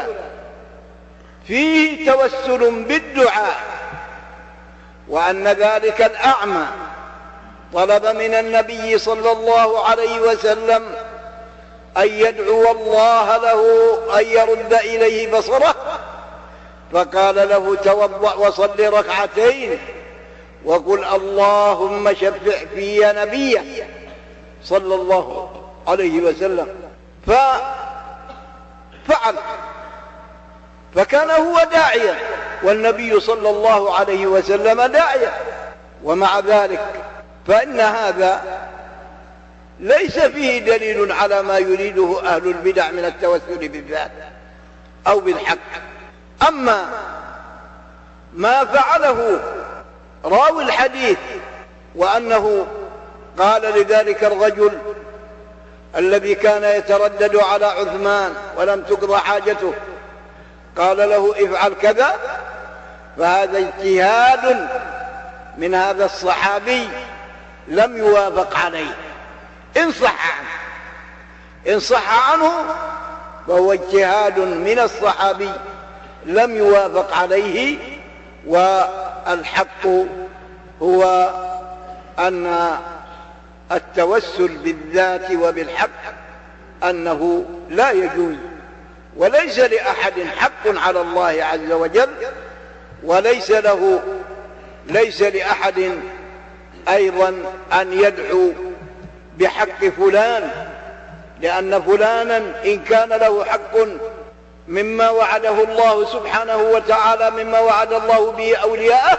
فيه توسل بالدعاء وأن ذلك الأعمى طلب من النبي صلى الله عليه وسلم أن يدعو الله له أن يرد إليه بصره فقال له توضأ وصل ركعتين وقل اللهم شفع في نبيه صلى الله عليه وسلم. ففعل. فكان هو داعيا والنبي صلى الله عليه وسلم داعيا. ومع ذلك فإن هذا ليس فيه دليل على ما يريده أهل البدع من التوسل بالذات أو بالحق. أما ما فعله راوي الحديث وأنه قال لذلك الرجل الذي كان يتردد على عثمان ولم تقضى حاجته قال له افعل كذا فهذا اجتهاد من هذا الصحابي لم يوافق عليه. إن صح عنه إن صح عنه فهو اجتهاد من الصحابي. لم يوافق عليه والحق هو أن التوسل بالذات وبالحق أنه لا يجوز. وليس لأحد حق على الله عز وجل وليس له ليس لأحد أيضا أن يدعو بحق فلان لأن فلانا إن كان له حق مما وعده الله سبحانه وتعالى مما وعد الله به أولياءه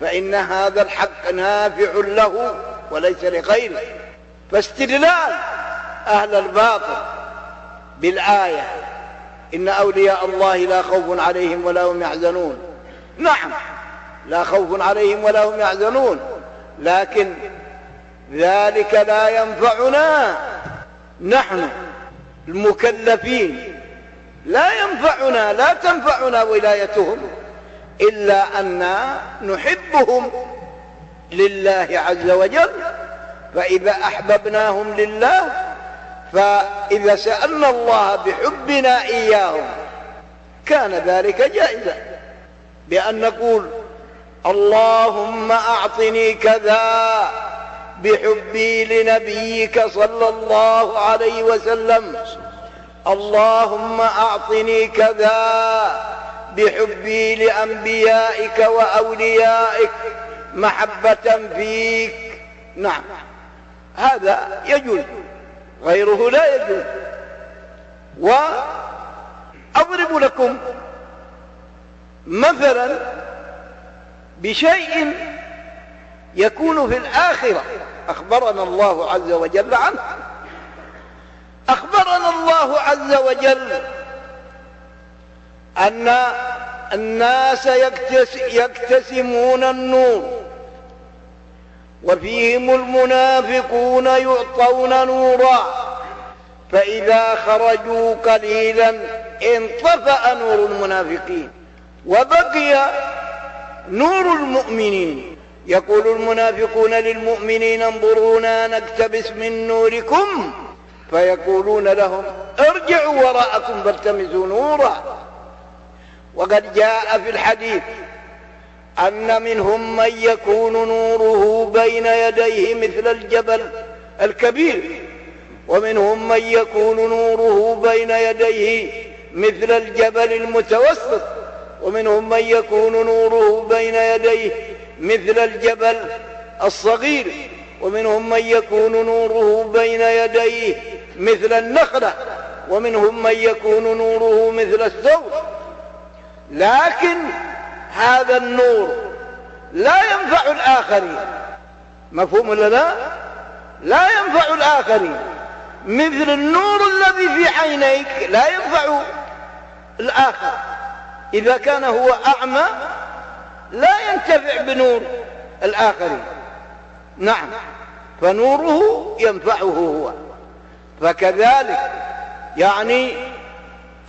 فإن هذا الحق نافع له وليس لغيره. فاستدلال أهل الباطل بالآية إن أولياء الله لا خوف عليهم ولا هم يحزنون. نعم لا خوف عليهم ولا هم يحزنون لكن ذلك لا ينفعنا. نحن المكلفين لا ينفعنا لا تنفعنا ولايتهم إلا أن نحبهم لله عز وجل. فإذا أحببناهم لله فإذا سألنا الله بحبنا إياهم كان ذلك جائزا بأن نقول اللهم أعطني كذا بحبي لنبيك صلى الله عليه وسلم. اللهم أعطني كذا بحبي لأنبيائك وأوليائك محبة فيك. نعم. هذا يجوز غيره لا يجوز. وأضرب لكم مثلا بشيء يكون في الآخرة. أخبرنا الله عز وجل عنه. أخبرنا الله عز وجل أن الناس يكتسمون النور وفيهم المنافقون يعطون نورا فإذا خرجوا قليلا انطفأ نور المنافقين وبقي نور المؤمنين. يقول المنافقون للمؤمنين انظرونا نكتبس من نوركم فيقولون لهم ارجعوا وراءكم فالتمسوا نورا. وقد جاء في الحديث أن منهم من يكون نوره بين يديه مثل الجبل الكبير ومنهم من يكون نوره بين يديه مثل الجبل المتوسط ومنهم من يكون نوره بين يديه مثل الجبل الصغير ومنهم من يكون نوره بين يديه مثل النخلة ومنهم من يكون نوره مثل الثور لكن هذا النور لا ينفع الآخرين. مفهوم ولا لا؟ لا ينفع الآخرين. مثل النور الذي في عينيك لا ينفع الآخر. إذا كان هو أعمى لا ينتفع بنور الآخرين. نعم. فنوره ينفعه هو. فكذلك يعني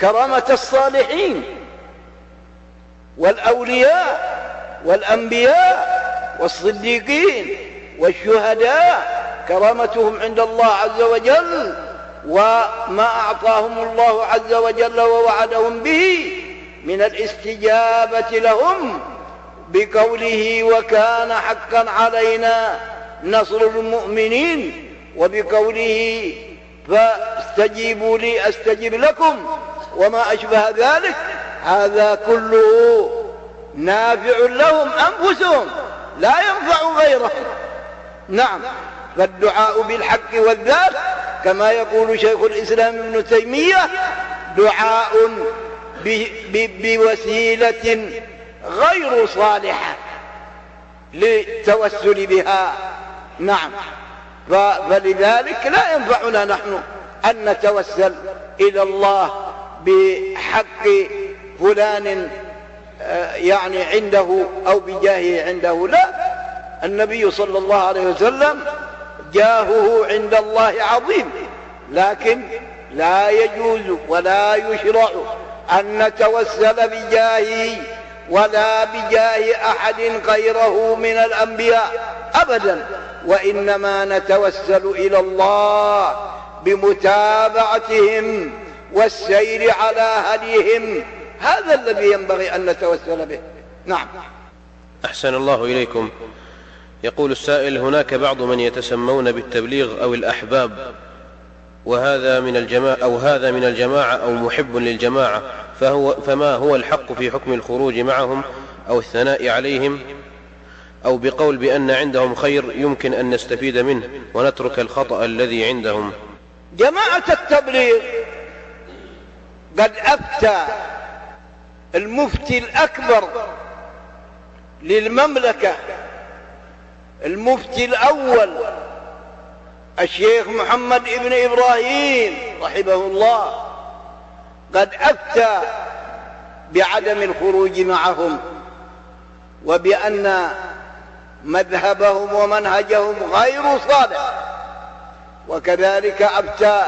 كرامة الصالحين والأولياء والأنبياء والصديقين والشهداء كرامتهم عند الله عز وجل وما أعطاهم الله عز وجل ووعدهم به من الاستجابة لهم بقوله وكان حقا علينا نصر المؤمنين وبقوله فاستجيبوا لي استجب لكم. وما أشبه ذلك. هذا كله نافع لهم أنفسهم. لا ينفع غيرهم. نعم. فالدعاء بالحق والذات كما يقول شيخ الإسلام ابن تيمية دعاء بوسيلة غير صالحة للتوسل بها. نعم. فلذلك لا ينفعنا نحن أن نتوسل إلى الله بحق فلان آه، يعني عنده أو بجاهه عنده. لا النبي صلى الله عليه وسلم جاهه عند الله عظيم. لكن لا يجوز ولا يشرع أن نتوسل بجاهه ولا بجاه أحد غيره من الأنبياء أبدا. وإنما نتوسل إلى الله بمتابعتهم والسير على هديهم. هذا الذي ينبغي أن نتوسل به. نعم. أحسن الله إليكم. يقول السائل هناك بعض من يتسمون بالتبليغ أو الأحباب وهذا من الجماعة أو هذا من الجماعة أو محب للجماعة فهو فما هو الحق في حكم الخروج معهم أو الثناء عليهم؟ أو بقول بأن عندهم خير يمكن أن نستفيد منه ونترك الخطأ الذي عندهم. جماعة التبليغ قد أفتى المفتي الأكبر للمملكة المفتي الأول الشيخ محمد ابن إبراهيم رحمه الله قد أفتى بعدم الخروج معهم وبأن مذهبهم ومنهجهم غير صالح وكذلك أفتى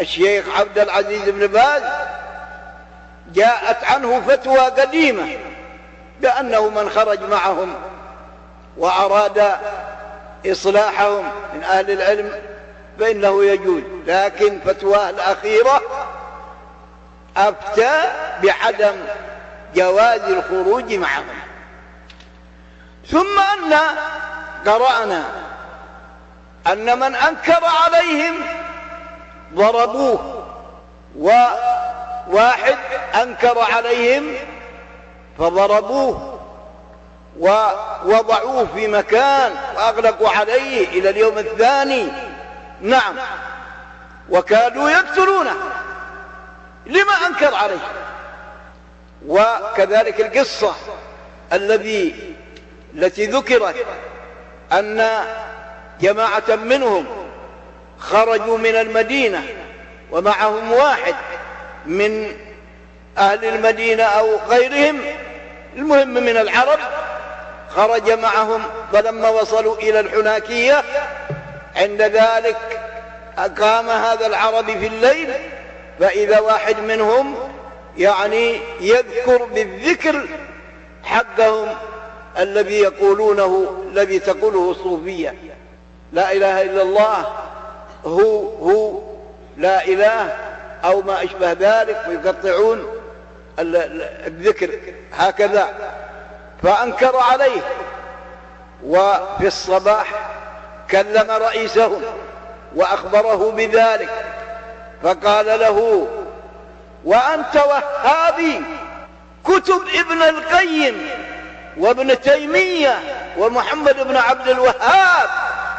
الشيخ عبد العزيز بن باز جاءت عنه فتوى قديمة بأنه من خرج معهم وأراد إصلاحهم من أهل العلم فإنه يجوز. لكن فتواه الأخيرة أفتى بعدم جواز الخروج معهم. ثم أن قرأنا أن من أنكر عليهم ضربوه. وواحد أنكر عليهم فضربوه ووضعوه في مكان وأغلقوا عليه إلى اليوم الثاني. نعم. وكادوا يقتلونه. لما أنكر عليه؟ وكذلك القصة الذي التي ذكرت أن جماعة منهم خرجوا من المدينة ومعهم واحد من أهل المدينة أو غيرهم. المهم من العرب خرج معهم فلما وصلوا إلى الحناكية عند ذلك أقام هذا العربي في الليل فإذا واحد منهم يعني يذكر بالذكر حقهم الذي يقولونه الذي تقوله الصوفية لا إله إلا الله هو هو لا إله أو ما أشبه ذلك ويقطعون الذكر هكذا. فأنكر عليه وفي الصباح كلم رئيسهم وأخبره بذلك. فقال له وأنت وهابي كتب ابن القيم وابن تيمية ومحمد بن عبد الوهاب.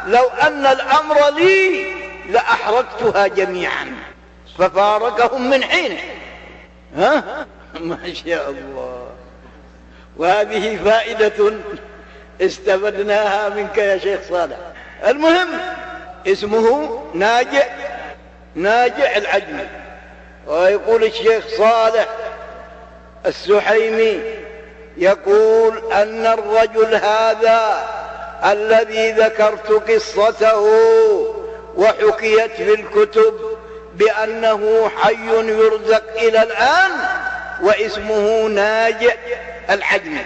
لو أن الأمر لي لأحرقتها جميعا. ففارقهم من حينه ها؟ ما شاء الله. وهذه فائدة استفدناها منك يا شيخ صالح. المهم اسمه ناجع ناجع العجمي. ويقول الشيخ صالح السحيمي يقول أن الرجل هذا الذي ذكرت قصته وحكيت في الكتب بأنه حي يرزق إلى الآن واسمه ناجع العجمي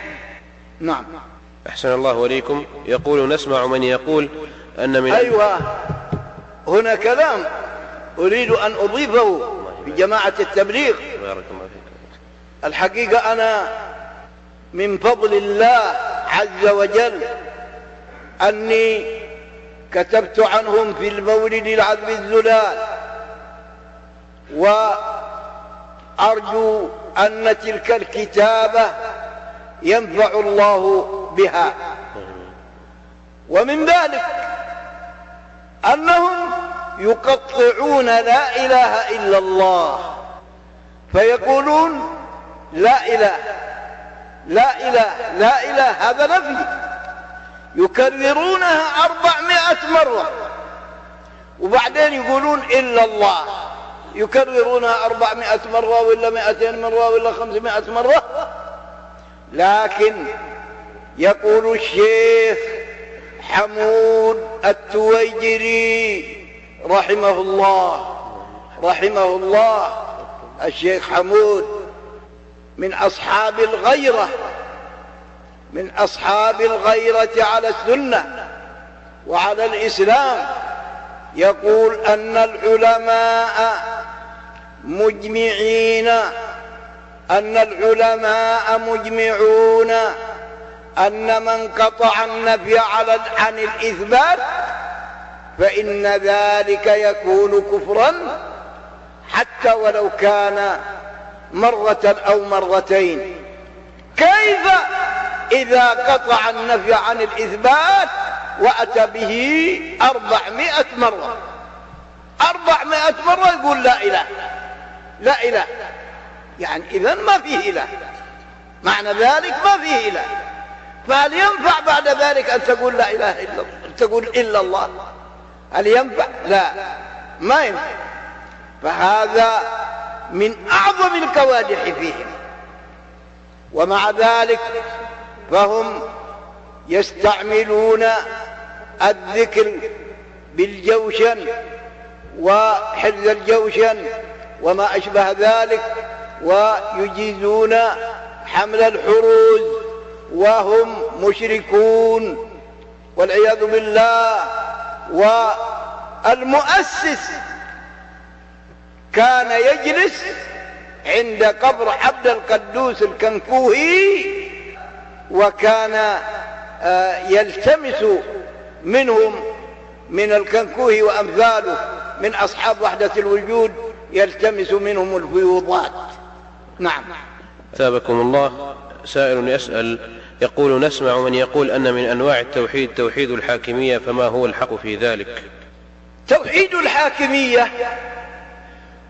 نعم. أحسن الله إليكم. يقول نسمع من يقول أن من أيوة. هنا كلام. أريد أن أضيفه في جماعة التبليغ الحقيقة أنا من فضل الله عز وجل أني كتبت عنهم في المولد العذب الزلال وأرجو أن تلك الكتابة ينفع الله بها. ومن ذلك أنهم يقطعون لا إله إلا الله. فيقولون لا إله لا إله لا إله هذا نفي يكررونها أربعمائة مرة. وبعدين يقولون إلا الله. يكررونها أربعمائة مرة ولا مائتين مرة ولا خمسمائة مرة. لكن يقول الشيخ حمود التويجري رحمه الله. رحمه الله. الشيخ حمود. من أصحاب الغيرة من أصحاب الغيرة على السنة وعلى الإسلام. يقول أن العلماء مجمعين أن العلماء مجمعون أن من قطع النفي على عن الإثبات فإن ذلك يكون كفرا حتى ولو كان مرة أو مرتين. كيف إذا قطع النفي عن الإثبات وأتى به أربعمائة مرة؟ أربعمائة مرة يقول لا إله. لا إله. يعني إذا ما فيه إله. معنى ذلك ما فيه إله. فهل ينفع بعد ذلك أن تقول لا إله إلا الله؟ تقول إلا الله. هل ينفع؟ لا. ما ينفع. فهذا من أعظم القوادح فيهم. ومع ذلك فهم يستعملون الذكر بالجوشن وحرز الجوشن وما أشبه ذلك ويجيزون حمل الحروز وهم مشركون. والعياذ بالله والمؤسس كان يجلس عند قبر عبد القدوس الكنكوهي وكان آه، يلتمس منهم من الكنكوهي وأمثاله من أصحاب وحدة الوجود يلتمس منهم الفيوضات. نعم. ثابكم الله سائل يسأل يقول نسمع من يقول أن من أنواع التوحيد توحيد الحاكمية فما هو الحق في ذلك؟ توحيد الحاكمية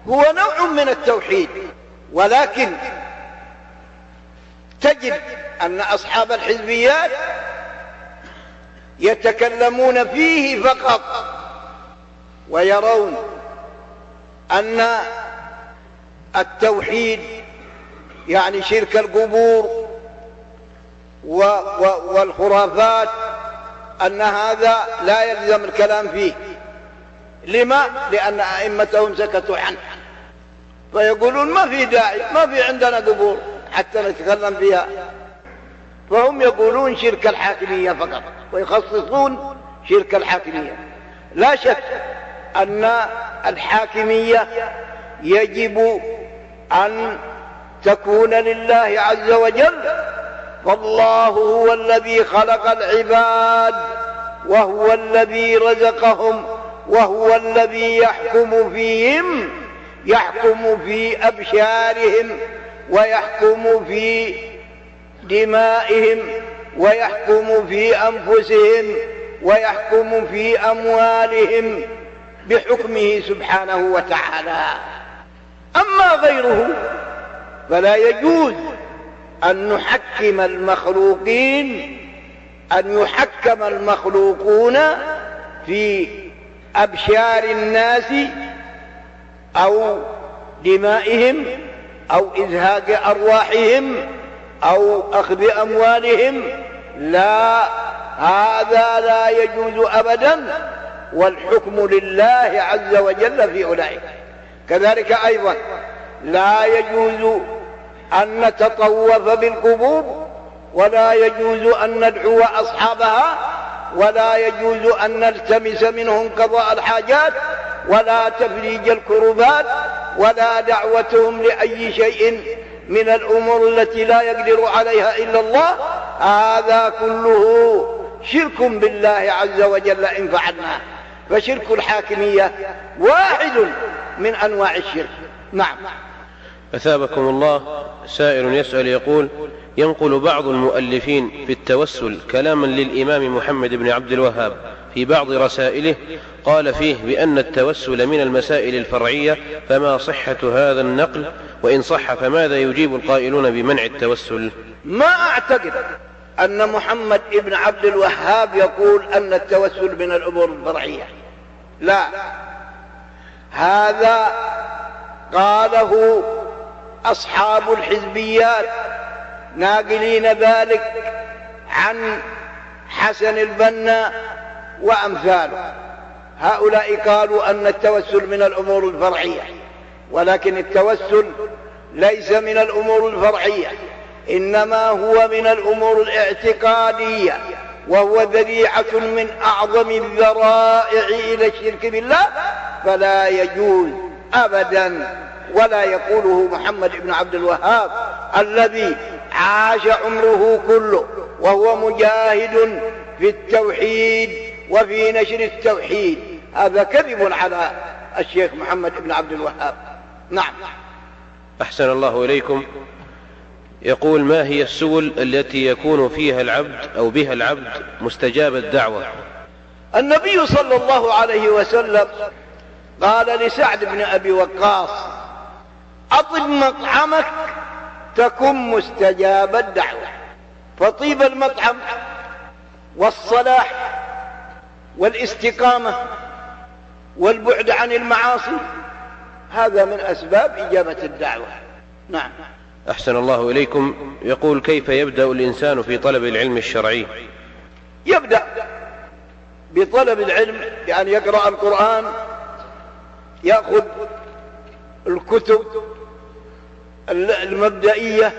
هو نوع من التوحيد ولكن تجد أن أصحاب الحزبيات يتكلمون فيه فقط ويرون أن التوحيد يعني شرك القبور والخرافات أن هذا لا يلزم الكلام فيه لما؟ لأن أئمتهم سكتوا عنه فيقولون ما في داعي ما في عندنا قبور حتى نتكلم فيها. فهم يقولون شرك الحاكمية فقط ويخصصون شرك الحاكمية. لا شك أن الحاكمية يجب أن تكون لله عز وجل. فالله هو الذي خلق العباد وهو الذي رزقهم وهو الذي يحكم فيهم. يحكم في أبشارهم ويحكم في دمائهم ويحكم في أنفسهم ويحكم في أموالهم بحكمه سبحانه وتعالى. أما غيره فلا يجوز أن نحكم المخلوقين أن يحكم المخلوقون في أبشار الناس أو دمائهم أو إزهاق أرواحهم أو أخذ أموالهم. لا هذا لا يجوز أبدا والحكم لله عز وجل في أولئك. كذلك أيضا لا يجوز أن نتطوف بالقبور ولا يجوز أن ندعو أصحابها ولا يجوز أن نلتمس منهم قضاء الحاجات. ولا تفريج الكربات ولا دعوتهم لأي شيء من الأمور التي لا يقدر عليها إلا الله. هذا كله شرك بالله عز وجل إن فعلناه فشرك الحاكمية واحد من أنواع الشرك. نعم. أثابكم الله سائر يسأل يقول ينقل بعض المؤلفين في التوسل كلاما للإمام محمد بن عبد الوهاب. في بعض رسائله قال فيه بأن التوسل من المسائل الفرعية فما صحة هذا النقل؟ وإن صح فماذا يجيب القائلون بمنع التوسل؟ ما أعتقد أن محمد بن عبد الوهاب يقول أن التوسل من الأمور الفرعية. لا. هذا قاله أصحاب الحزبيات ناقلين ذلك عن حسن البنا وأمثاله هؤلاء قالوا أن التوسل من الأمور الفرعية ولكن التوسل ليس من الأمور الفرعية إنما هو من الأمور الاعتقادية وهو ذريعة من أعظم الذرائع إلى الشرك بالله فلا يجوز أبدا ولا يقوله محمد بن عبد الوهاب الذي عاش عمره كله وهو مجاهد في التوحيد وفي نشر التوحيد. هذا كذب على الشيخ محمد بن عبد الوهاب. نعم. أحسن الله إليكم. يقول ما هي السبل التي يكون فيها العبد أو بها العبد مستجاب الدعوة؟ النبي صلى الله عليه وسلم قال لسعد بن أبي وقاص أطب مطعمك تكن مستجاب الدعوة. فطيب المطعم والصلاح والاستقامة والبعد عن المعاصي هذا من أسباب إجابة الدعوة. نعم. أحسن الله إليكم. يقول كيف يبدأ الإنسان في طلب العلم الشرعي؟ يبدأ بطلب العلم بأن يقرأ القرآن يأخذ الكتب المبدئية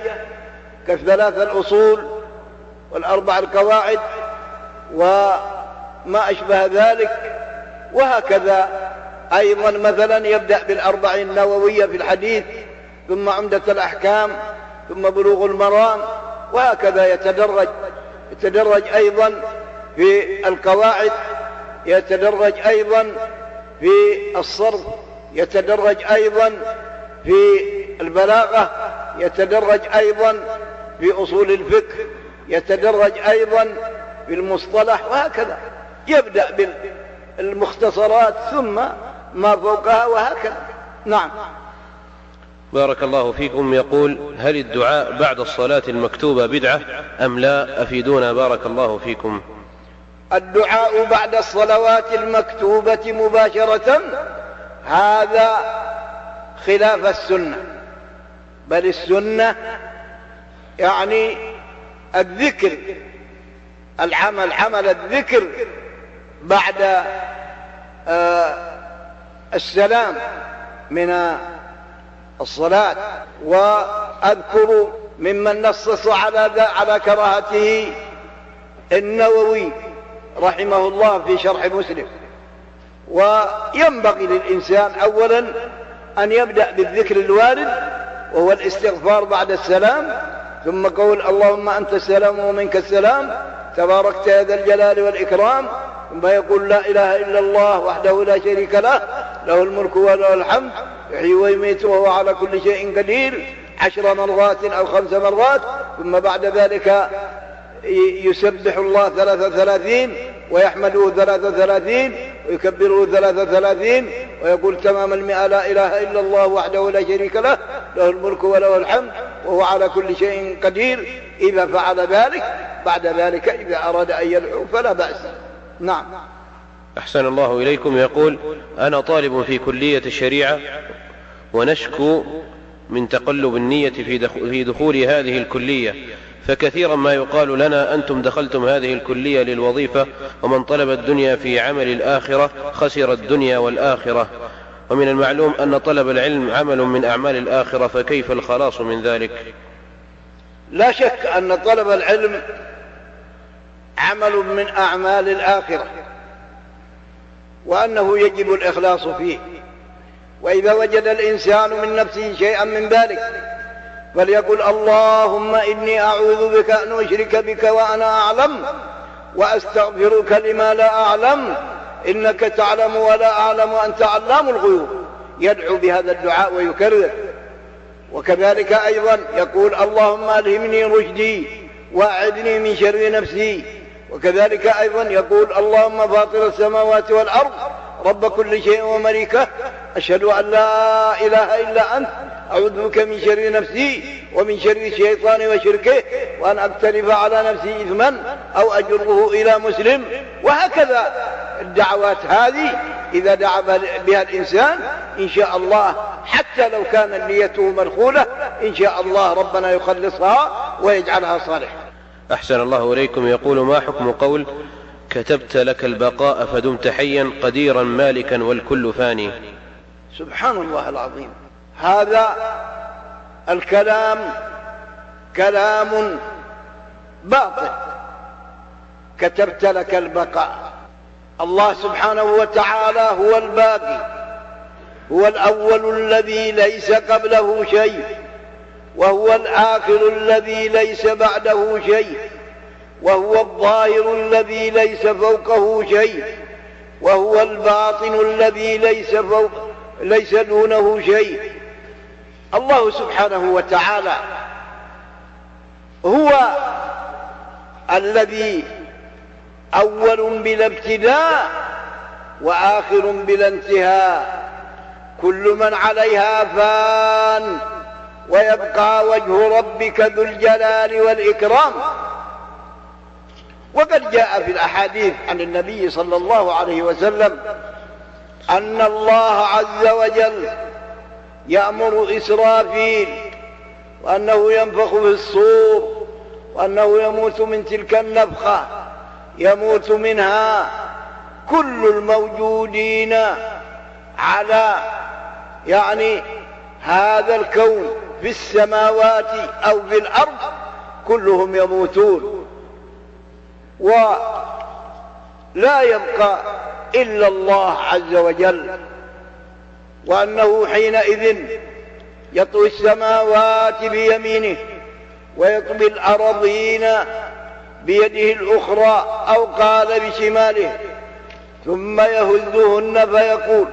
كالثلاث الأصول والأربع القواعد وما أشبه ذلك وهكذا أيضا مثلا يبدأ بالأربع النووية في الحديث ثم عمدة الأحكام ثم بلوغ المرام وهكذا يتدرج. يتدرج أيضا في القواعد يتدرج أيضا في الصرف يتدرج أيضا في البلاغة يتدرج أيضا في أصول الفقه يتدرج أيضا في المصطلح وهكذا. يبدأ بالمختصرات ثم ما فوقها وهكذا. نعم. بارك الله فيكم. يقول هل الدعاء بعد الصلاة المكتوبة بدعة أم لا؟ أفيدونا. بارك الله فيكم. الدعاء بعد الصلوات المكتوبة مباشرة هذا خلاف السنة. بل السنة يعني الذكر العمل عمل الذكر بعد آه السلام من الصلاة وأذكر ممن نصص على على كراهته النووي رحمه الله في شرح مسلم. وينبغي للإنسان أولا أن يبدأ بالذكر الوارد وهو الاستغفار بعد السلام ثم قول اللهم أنت السلام ومنك السلام تباركت يا ذا الجلال والإكرام ثم يقول لا إله إلا الله وحده لا شريك له له الملك وله الحمد يحيي ويميت وهو على كل شيء قدير عشر مرات أو خمس مرات ثم بعد ذلك يسبح الله ثلاثة ثلاثين ويحمده ثلاثة ثلاثين ويكبره ثلاثة ثلاثين ويقول تمام المئة لا إله إلا الله وحده لا شريك له له الملك وله الحمد وهو على كل شيء قدير. إذا فعل ذلك بعد ذلك إذا أراد أن يدعو فلا بأس. نعم. أحسن الله إليكم. يقول أنا طالب في كلية الشريعة ونشكو من تقلب النية في دخول هذه الكلية. فكثيرا ما يقال لنا أنتم دخلتم هذه الكلية للوظيفة ومن طلب الدنيا في عمل الآخرة خسر الدنيا والآخرة. ومن المعلوم أن طلب العلم عمل من أعمال الآخرة فكيف الخلاص من ذلك؟ لا شك أن طلب العلم عمل من أعمال الآخرة وأنه يجب الإخلاص فيه. وإذا وجد الإنسان من نفسه شيئا من ذلك فليقل اللهم إني أعوذ بك أن أشرك بك وأنا أعلم وأستغفرك لما لا أعلم إنك تعلم ولا أعلم وأنت علام الغيوب. يدعو بهذا الدعاء ويكرر. وكذلك أيضا يقول اللهم ألهمني رشدي وأعذني من شر نفسي وكذلك أيضا يقول اللهم فاطر السماوات والأرض رب كل شيء ومليكه أشهد أن لا إله إلا أنت أعوذ بك من شر نفسي ومن شر الشيطان وشركه وأن أقترف على نفسي إثما أو أجره إلى مسلم وهكذا الدعوات هذه إذا دعا بها الإنسان إن شاء الله حتى لو كان نيته مرخولة إن شاء الله ربنا يخلصها ويجعلها صالحة. أحسن الله إليكم. يقول ما حكم قول كتبت لك البقاء فدمت حيا قديرا مالكا والكل فاني سبحان الله العظيم. هذا الكلام كلام باطل. كتبت لك البقاء. الله سبحانه وتعالى هو الباقي. هو الأول الذي ليس قبله شيء. وهو الآخر الذي ليس بعده شيء وهو الظاهر الذي ليس فوقه شيء وهو الباطن الذي ليس فوق ليس دونه شيء. الله سبحانه وتعالى هو الذي أول بلا ابتداء وآخر بلا انتهاء. كل من عليها فان. ويبقى وجه ربك ذو الجلال والإكرام. وقد جاء في الأحاديث عن النبي صلى الله عليه وسلم أن الله عز وجل يأمر إسرافيل وأنه ينفخ في الصور وأنه يموت من تلك النفخة يموت منها كل الموجودين على يعني هذا الكون. في السماوات أو في الأرض كلهم يموتون. ولا يبقى إلا الله عز وجل. وأنه حينئذ يطوي السماوات بيمينه ويطوي الأرضين بيده الأخرى أو قال بشماله. ثم يهزهن فيقول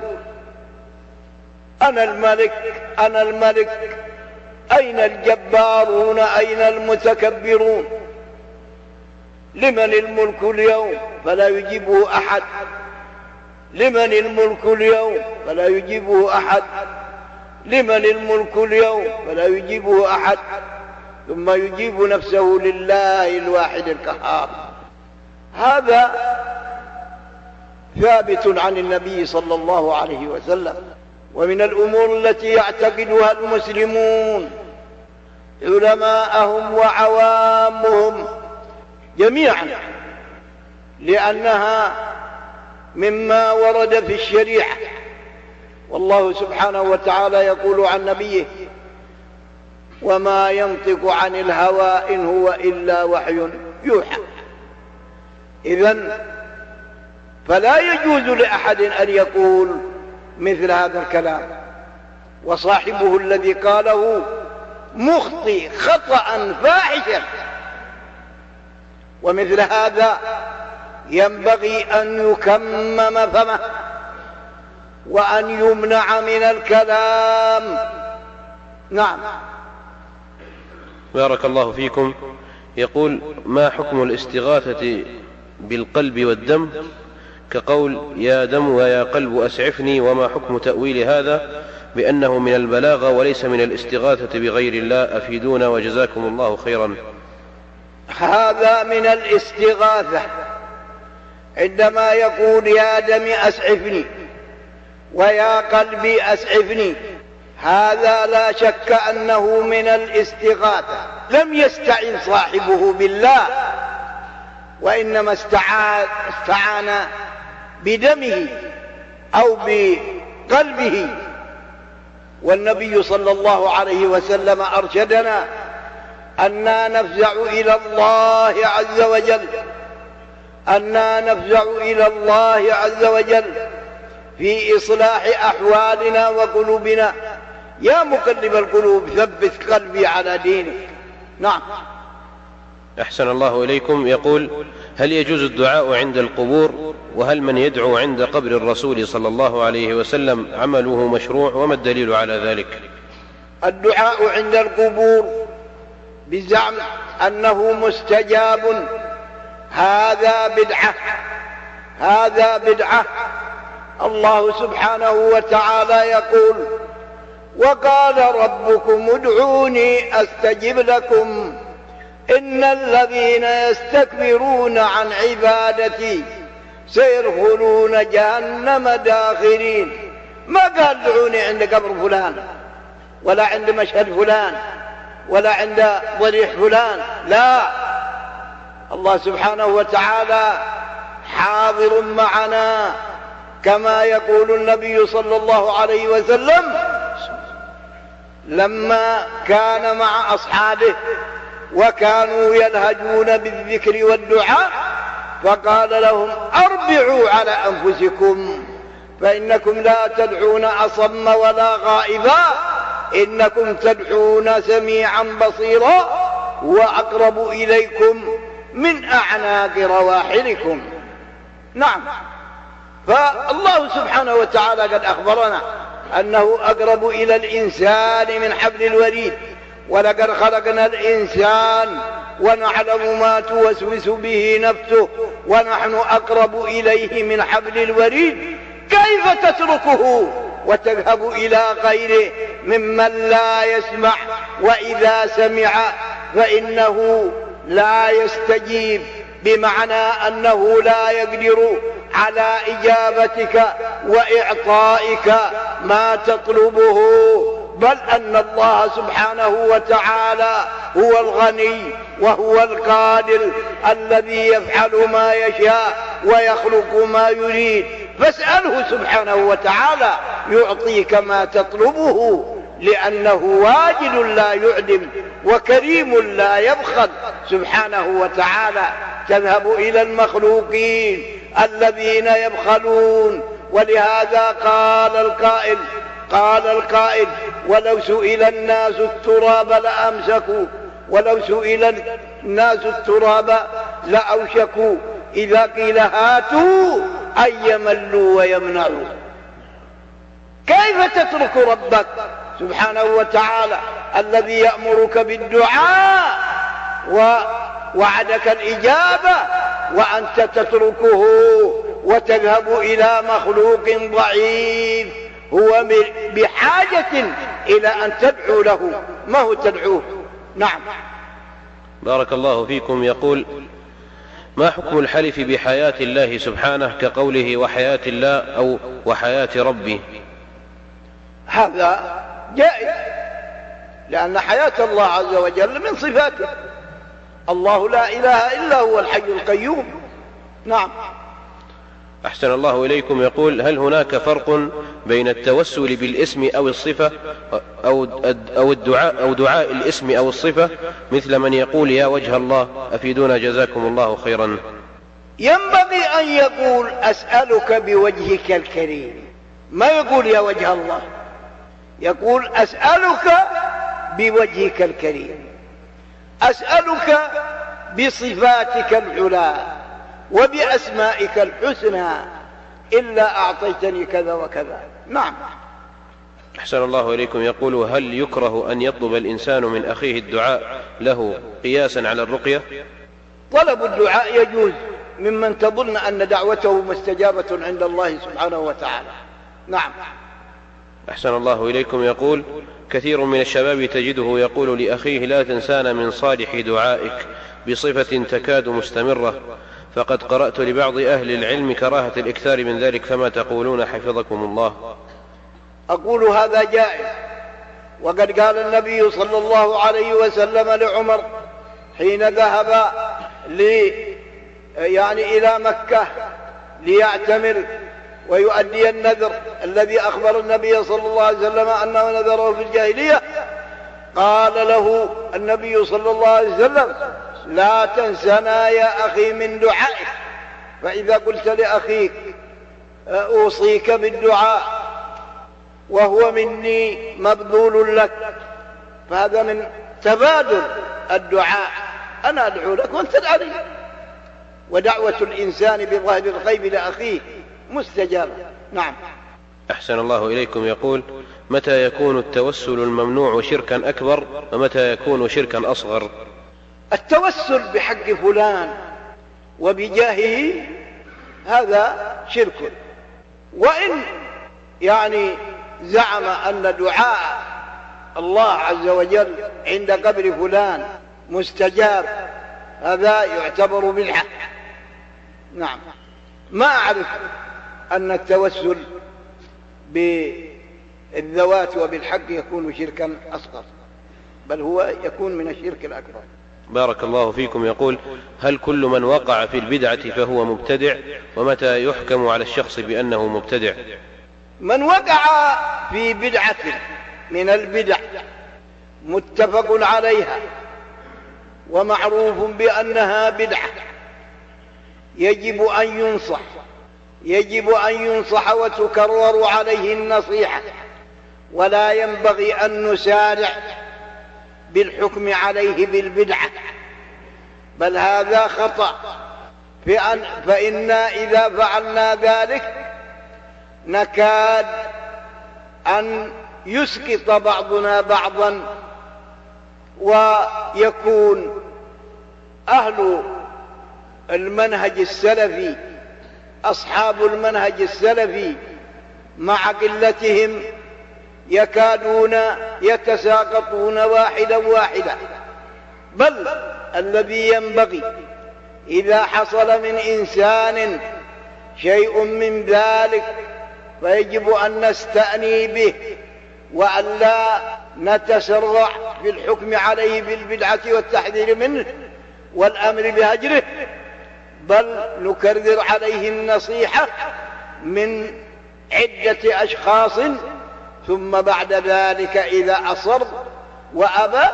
أنا الملك أنا الملك. أين الجبارون؟ أين المتكبرون؟ لمن الملك اليوم فلا يجيبه أحد؟ لمن الملك اليوم فلا يجيبه أحد؟ لمن الملك اليوم فلا يجيبه أحد؟ ثم يجيب نفسه لله الواحد القهار. هذا ثابت عن النبي صلى الله عليه وسلم. ومن الأمور التي يعتقدها المسلمون علماءهم وعوامهم جميعا لأنها مما ورد في الشريعة. والله سبحانه وتعالى يقول عن نبيه وما ينطق عن الهوى إن هو إلا وحي يوحى. إذا فلا يجوز لأحد أن يقول مثل هذا الكلام. وصاحبه الذي قاله مخطي خطأ فاحشا ومثل هذا ينبغي أن يكمم فمه وأن يمنع من الكلام. نعم. بارك الله فيكم. يقول ما حكم الاستغاثة بالقلب والدم؟ كقول يا دم ويا قلب أسعفني وما حكم تأويل هذا بأنه من البلاغة وليس من الاستغاثة بغير الله أفيدونا وجزاكم الله خيرا. هذا من الاستغاثة. عندما يقول يا دم أسعفني ويا قلبي أسعفني هذا لا شك أنه من الاستغاثة. لم يستعن صاحبه بالله وإنما استعان, استعان بدمه أو بقلبه. والنبي صلى الله عليه وسلم أرشدنا أنا نفزع إلى الله عز وجل. أنا نفزع إلى الله عز وجل في إصلاح أحوالنا وقلوبنا. يا مقلب القلوب ثبت قلبي على دينك. نعم. أحسن الله إليكم. يقول هل يجوز الدعاء عند القبور؟ وهل من يدعو عند قبر الرسول صلى الله عليه وسلم عمله مشروع؟ وما الدليل على ذلك؟ الدعاء عند القبور بزعم أنه مستجاب. هذا بدعة هذا بدعة. الله سبحانه وتعالى يقول وقال ربكم ادعوني أستجب لكم. إن الذين يستكبرون عن عبادتي سيدخلون جهنم داخرين. ما قال ادعوني عند قبر فلان ولا عند مشهد فلان ولا عند ضريح فلان لا. الله سبحانه وتعالى حاضر معنا كما يقول النبي صلى الله عليه وسلم لما كان مع أصحابه وكانوا يلهجون بالذكر والدعاء فقال لهم أربعوا على أنفسكم فإنكم لا تدعون أصم ولا غائبا إنكم تدعون سميعا بصيرا وأقرب إليكم من أعناق رواحلكم. نعم. فالله سبحانه وتعالى قد أخبرنا أنه أقرب إلى الإنسان من حبل الوريد. ولقد خلقنا الإنسان ونعلم ما توسوس به نفسه ونحن أقرب إليه من حبل الوريد. كيف تتركه وتذهب إلى غيره ممن لا يسمع وإذا سمع فإنه لا يستجيب بمعنى أنه لا يقدر على إجابتك وإعطائك ما تطلبه. بل أن الله سبحانه وتعالى هو الغني وهو القادر الذي يفعل ما يشاء ويخلق ما يريد. فاسأله سبحانه وتعالى يعطيك ما تطلبه لأنه واجد لا يعدم وكريم لا يبخل. سبحانه وتعالى تذهب إلى المخلوقين الذين يبخلون. ولهذا قال القائل قال القائل ولو سئل الناس التراب لأمسكوا ولو سئل الناس التراب لأوشكوا. إذا قيل هاتوا أن يملوا ويمنعوا. كيف تترك ربك سبحانه وتعالى الذي يأمرك بالدعاء ووعدك الإجابة وأنت تتركه وتذهب إلى مخلوق ضعيف؟ هو بحاجة إلى أن تدعو له. ما هو تدعوه؟ نعم. بارك الله فيكم. يقول ما حكم الحلف بحياة الله سبحانه كقوله وحياة الله أو وحياة ربي؟ هذا جائز لأن حياة الله عز وجل من صفاته. الله لا إله إلا هو الحي القيوم. نعم. أحسن الله إليكم. يقول هل هناك فرق بين التوسل بالاسم أو الصفة أو الدعاء أو دعاء الاسم أو الصفة؟ مثل من يقول يا وجه الله أفيدونا جزاكم الله خيرا. ينبغي أن يقول أسألك بوجهك الكريم. ما يقول يا وجه الله يقول أسألك بوجهك الكريم. أسألك بصفاتك العلا وبأسمائك الحسنى إلا أعطيتني كذا وكذا. نعم. أحسن الله إليكم. يقول هل يكره أن يطلب الإنسان من أخيه الدعاء له قياسا على الرقية؟ طلب الدعاء يجوز ممن تظن أن دعوته مستجابة عند الله سبحانه وتعالى. نعم. أحسن الله إليكم. يقول كثير من الشباب تجده يقول لأخيه لا تنسانا من صالح دعائك بصفة تكاد مستمرة. فقد قرأت لبعض أهل العلم كراهة الإكثار من ذلك فما تقولون حفظكم الله؟ أقول هذا جائز. وقد قال النبي صلى الله عليه وسلم لعمر حين ذهب لي يعني إلى مكة ليعتمر ويؤدي النذر. الذي أخبر النبي صلى الله عليه وسلم أنه نذره في الجاهلية. قال له النبي صلى الله عليه وسلم لا تنسنا يا أخي من دعائك. فإذا قلت لأخيك أوصيك بالدعاء وهو مني مبذول لك فهذا من تبادل الدعاء. أنا أدعو لك وأنت تدعي ودعوة الإنسان بظاهر الغيب لأخيه مستجابة. نعم. أحسن الله إليكم. يقول متى يكون التوسل الممنوع شركا أكبر ومتى يكون شركا أصغر؟ التوسل بحق فلان وبجاهه هذا شرك. وإن يعني زعم أن دعاء الله عز وجل عند قبر فلان مستجاب هذا يعتبر بالحق نعم. ما أعرف أن التوسل بالذوات وبالحق يكون شركا أصغر بل هو يكون من الشرك الأكبر. بارك الله فيكم يقول هل كل من وقع في البدعة فهو مبتدع؟ ومتى يحكم على الشخص بأنه مبتدع؟ من وقع في بدعة من البدع متفق عليها ومعروف بأنها بدعة. يجب أن ينصح يجب أن ينصح وتكرر عليه النصيحة. ولا ينبغي أن نسارع بالحكم عليه بالبدعة. بل هذا خطأ. فإنا إذا فعلنا ذلك نكاد أن يسقط بعضنا بعضا ويكون أهل المنهج السلفي أصحاب المنهج السلفي مع قلتهم يكادون يتساقطون واحدا واحدا. بل الذي ينبغي إذا حصل من إنسان شيء من ذلك فيجب أن نستأني به وأن لا نتسرع في الحكم عليه بالبدعة والتحذير منه والأمر بهجره بل نكرر عليه النصيحة من عدة أشخاص ثم بعد ذلك إذا أصر وأبى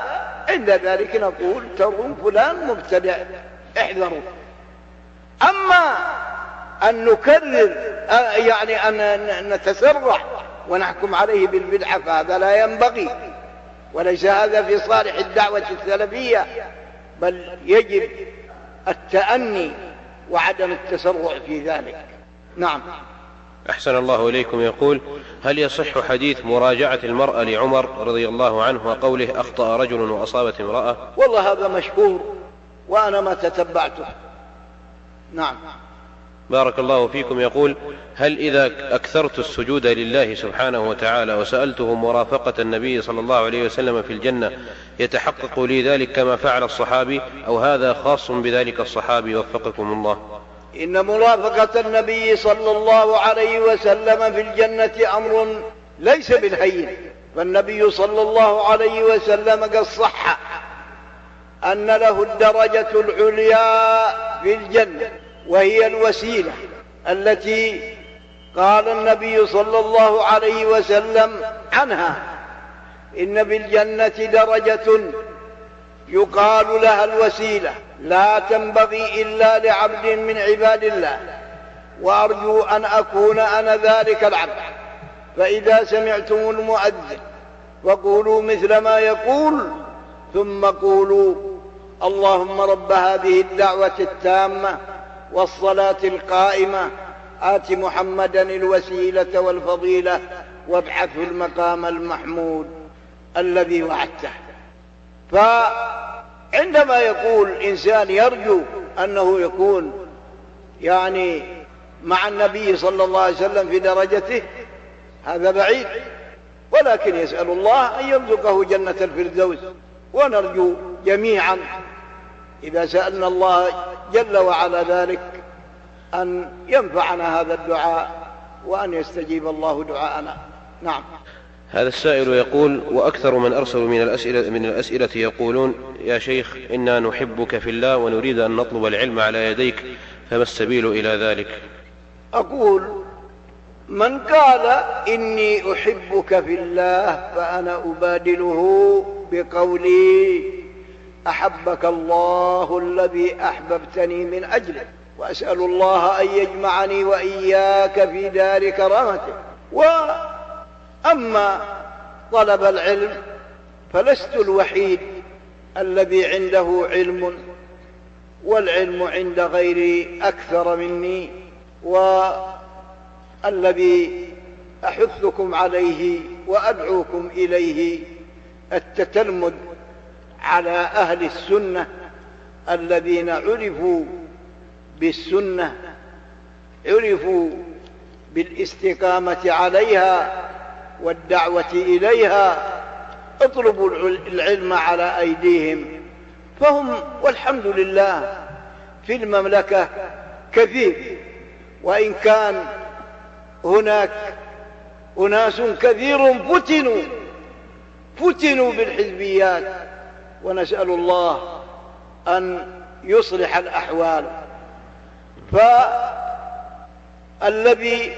عند ذلك نقول ترون فلان مبتدع احذروا. أما أن نكرر يعني أن نتسرع ونحكم عليه بالبدعة فهذا لا ينبغي. وليس هذا في صالح الدعوة السلفية بل يجب التأني وعدم التسرع في ذلك. نعم. أحسن الله إليكم. يقول هل يصح حديث مراجعة المرأة لعمر رضي الله عنه وقوله أخطأ رجل وأصابت امرأة؟ والله هذا مشهور وأنا ما تتبعته. نعم. بارك الله فيكم. يقول هل إذا أكثرت السجود لله سبحانه وتعالى وسألته مرافقة النبي صلى الله عليه وسلم في الجنة يتحقق لي ذلك كما فعل الصحابي أو هذا خاص بذلك الصحابي وفقكم الله؟ إن مرافقة النبي صلى الله عليه وسلم في الجنة أمر ليس بالهين فالنبي صلى الله عليه وسلم قد صح أن له الدرجة العليا في الجنة وهي الوسيلة التي قال النبي صلى الله عليه وسلم عنها. إن بالجنة درجة يقال لها الوسيلة. لا تنبغي إلا لعبد من عباد الله وأرجو أن أكون أنا ذلك العبد. فإذا سمعتم المؤذن فقولوا مثل ما يقول ثم قولوا اللهم رب هذه الدعوة التامة والصلاة القائمة آت محمدا الوسيلة والفضيلة وابعثه المقام المحمود الذي وعدته. فعندما يقول إنسان يرجو أنه يكون يعني مع النبي صلى الله عليه وسلم في درجته هذا بعيد. ولكن يسأل الله أن يرزقه جنة الفردوس ونرجو جميعا. إذا سألنا الله جل وعلا ذلك أن ينفعنا هذا الدعاء وأن يستجيب الله دعاءنا. نعم. هذا السائل يقول وأكثر من أرسلوا من الأسئلة, من الأسئلة يقولون يا شيخ إنا نحبك في الله ونريد أن نطلب العلم على يديك فما السبيل إلى ذلك؟ أقول من قال إني أحبك في الله فأنا أبادله بقولي أحبك الله الذي أحببتني من أجله وأسأل الله أن يجمعني وإياك في دار كرامته وأما طلب العلم فلست الوحيد الذي عنده علم والعلم عند غيري أكثر مني والذي أحثكم عليه وأدعوكم إليه التتلمذ على أهل السنة الذين عرفوا بالسنة عرفوا بالاستقامة عليها والدعوة إليها اطلبوا العلم على أيديهم. فهم والحمد لله في المملكة كثير. وإن كان هناك أناس كثير فتنوا فتنوا بالحزبيات. ونسأل الله أن يصلح الأحوال. فالذي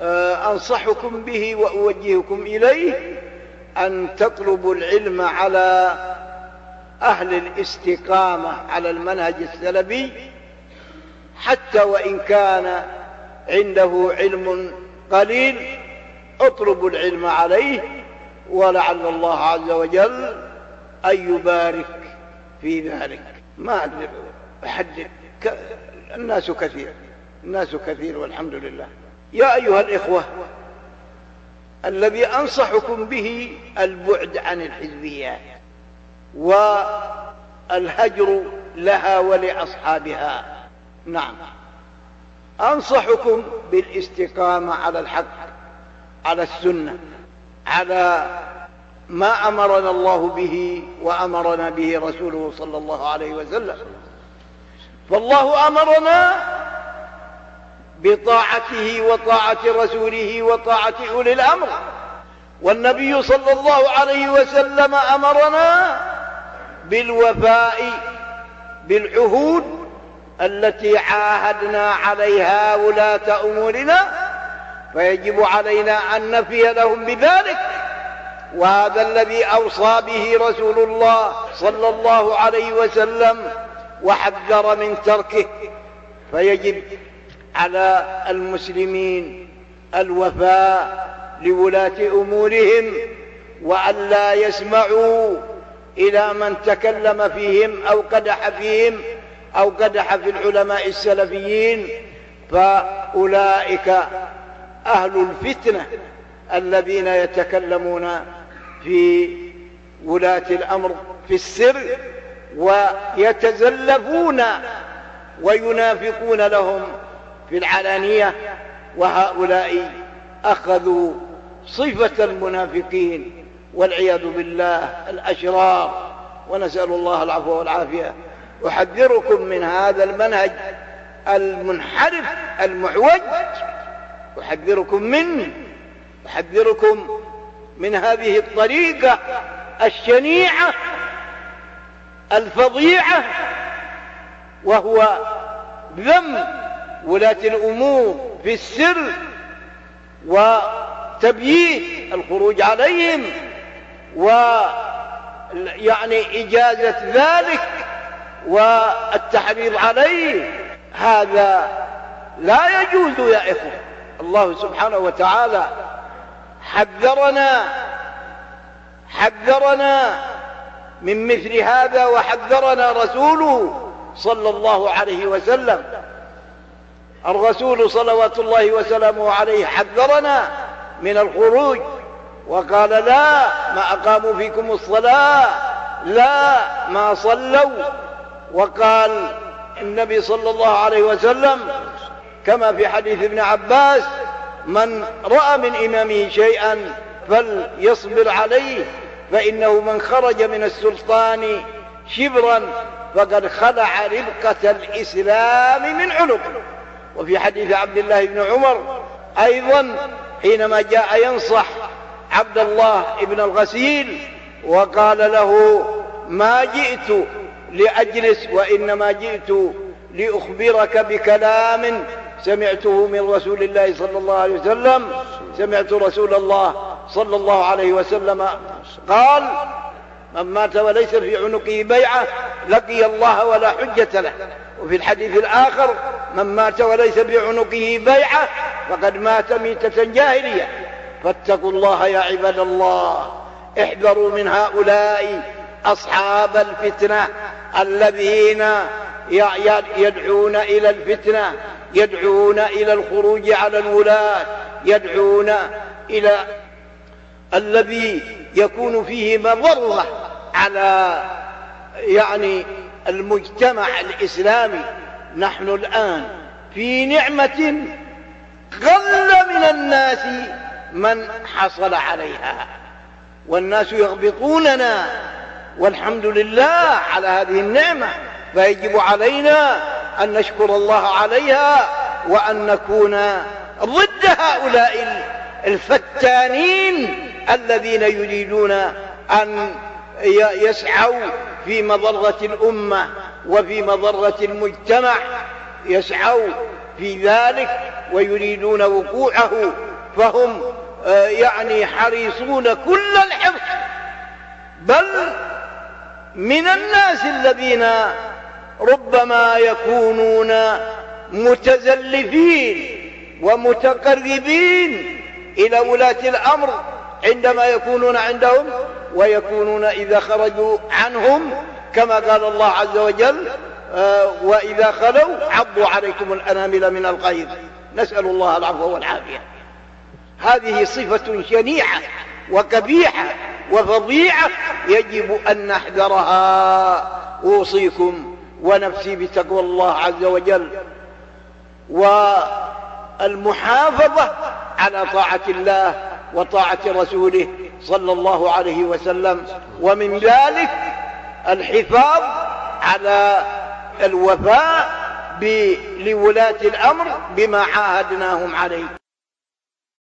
أنصحكم به وأوجهكم إليه أن تطلبوا العلم على أهل الاستقامة على المنهج السلبي حتى وإن كان عنده علم قليل اطلبوا العلم عليه ولعل الله عز وجل أن يبارك في ذلك. ما أدري أحدد الناس كثير الناس كثير والحمد لله. يا أيها الإخوة الذي أنصحكم به البعد عن الحزبيات والهجر لها ولأصحابها. نعم. أنصحكم بالاستقامة على الحق على السنة على ما أمرنا الله به وأمرنا به رسوله صلى الله عليه وسلم. فالله أمرنا بطاعته وطاعة رسوله وطاعة أولي الأمر. والنبي صلى الله عليه وسلم أمرنا بالوفاء بالعهود التي عاهدنا عليها ولاة أمورنا فيجب علينا أن نفي لهم بذلك. وهذا الذي أوصى به رسول الله صلى الله عليه وسلم وحذر من تركه فيجب على المسلمين الوفاء لولاة أمورهم وأن لا يسمعوا إلى من تكلم فيهم أو قدح فيهم أو قدح في العلماء السلفيين. فأولئك أهل الفتنة الذين يتكلمون في ولاة الأمر في السر ويتزلفون وينافقون لهم في العلانية وهؤلاء أخذوا صفة المنافقين والعياذ بالله الأشرار. ونسأل الله العفو والعافية. أحذركم من هذا المنهج المنحرف المعوج أحذركم منه أحذركم من هذه الطريقة الشنيعة الفظيعة وهو ذم ولاة الأمور في السر وتبييت الخروج عليهم ويعني إجازة ذلك والتحريض عليه هذا لا يجوز يا إخوة. الله سبحانه وتعالى حذرنا حذرنا من مثل هذا وحذرنا رسوله صلى الله عليه وسلم. الرسول صلوات الله وسلامه عليه حذرنا من الخروج وقال لا ما أقاموا فيكم الصلاة لا ما صلوا وقال النبي صلى الله عليه وسلم كما في حديث ابن عباس من رأى من إمامه شيئا فليصبر عليه فإنه من خرج من السلطان شبرا فقد خلع ربقة الإسلام من عنقه. وفي حديث عبد الله بن عمر أيضا حينما جاء ينصح عبد الله بن الغسيل وقال له ما جئت لأجلس وإنما جئت لأخبرك بكلام سمعته من رسول الله صلى الله عليه وسلم. سمعت رسول الله صلى الله عليه وسلم قال من مات وليس في عنقه بيعة لقي الله ولا حجة له. وفي الحديث الآخر من مات وليس في عنقه بيعة فقد مات ميتة جاهلية. فاتقوا الله يا عباد الله. احذروا من هؤلاء أصحاب الفتنة الذين يدعون إلى الفتنة يدعون إلى الخروج على الولاة يدعون إلى الذي يكون فيه مضرة على يعني المجتمع الإسلامي نحن الآن في نعمة قل من الناس من حصل عليها. والناس يغبطوننا والحمد لله على هذه النعمة. فيجب علينا أن نشكر الله عليها وأن نكون ضد هؤلاء الفتانين الذين يريدون أن يسعوا في مضرة الأمة وفي مضرة المجتمع يسعوا في ذلك ويريدون وقوعه فهم آه، يعني حريصون كل الحرص. بل من الناس الذين ربما يكونون متزلفين ومتقربين إلى ولاة الأمر عندما يكونون عندهم ويكونون إذا خرجوا عنهم كما قال الله عز وجل آه وإذا خلوا عضوا عليكم الأنامل من الغيظ. نسأل الله العفو والعافية. هذه صفة شنيعة وكبيحة وفظيعة يجب أن نحذرها. أوصيكم ونفسي بتقوى الله عز وجل والمحافظة على طاعة الله وطاعة رسوله صلى الله عليه وسلم. ومن ذلك الحفاظ على الوفاء لولاة الأمر بما عاهدناهم عليه.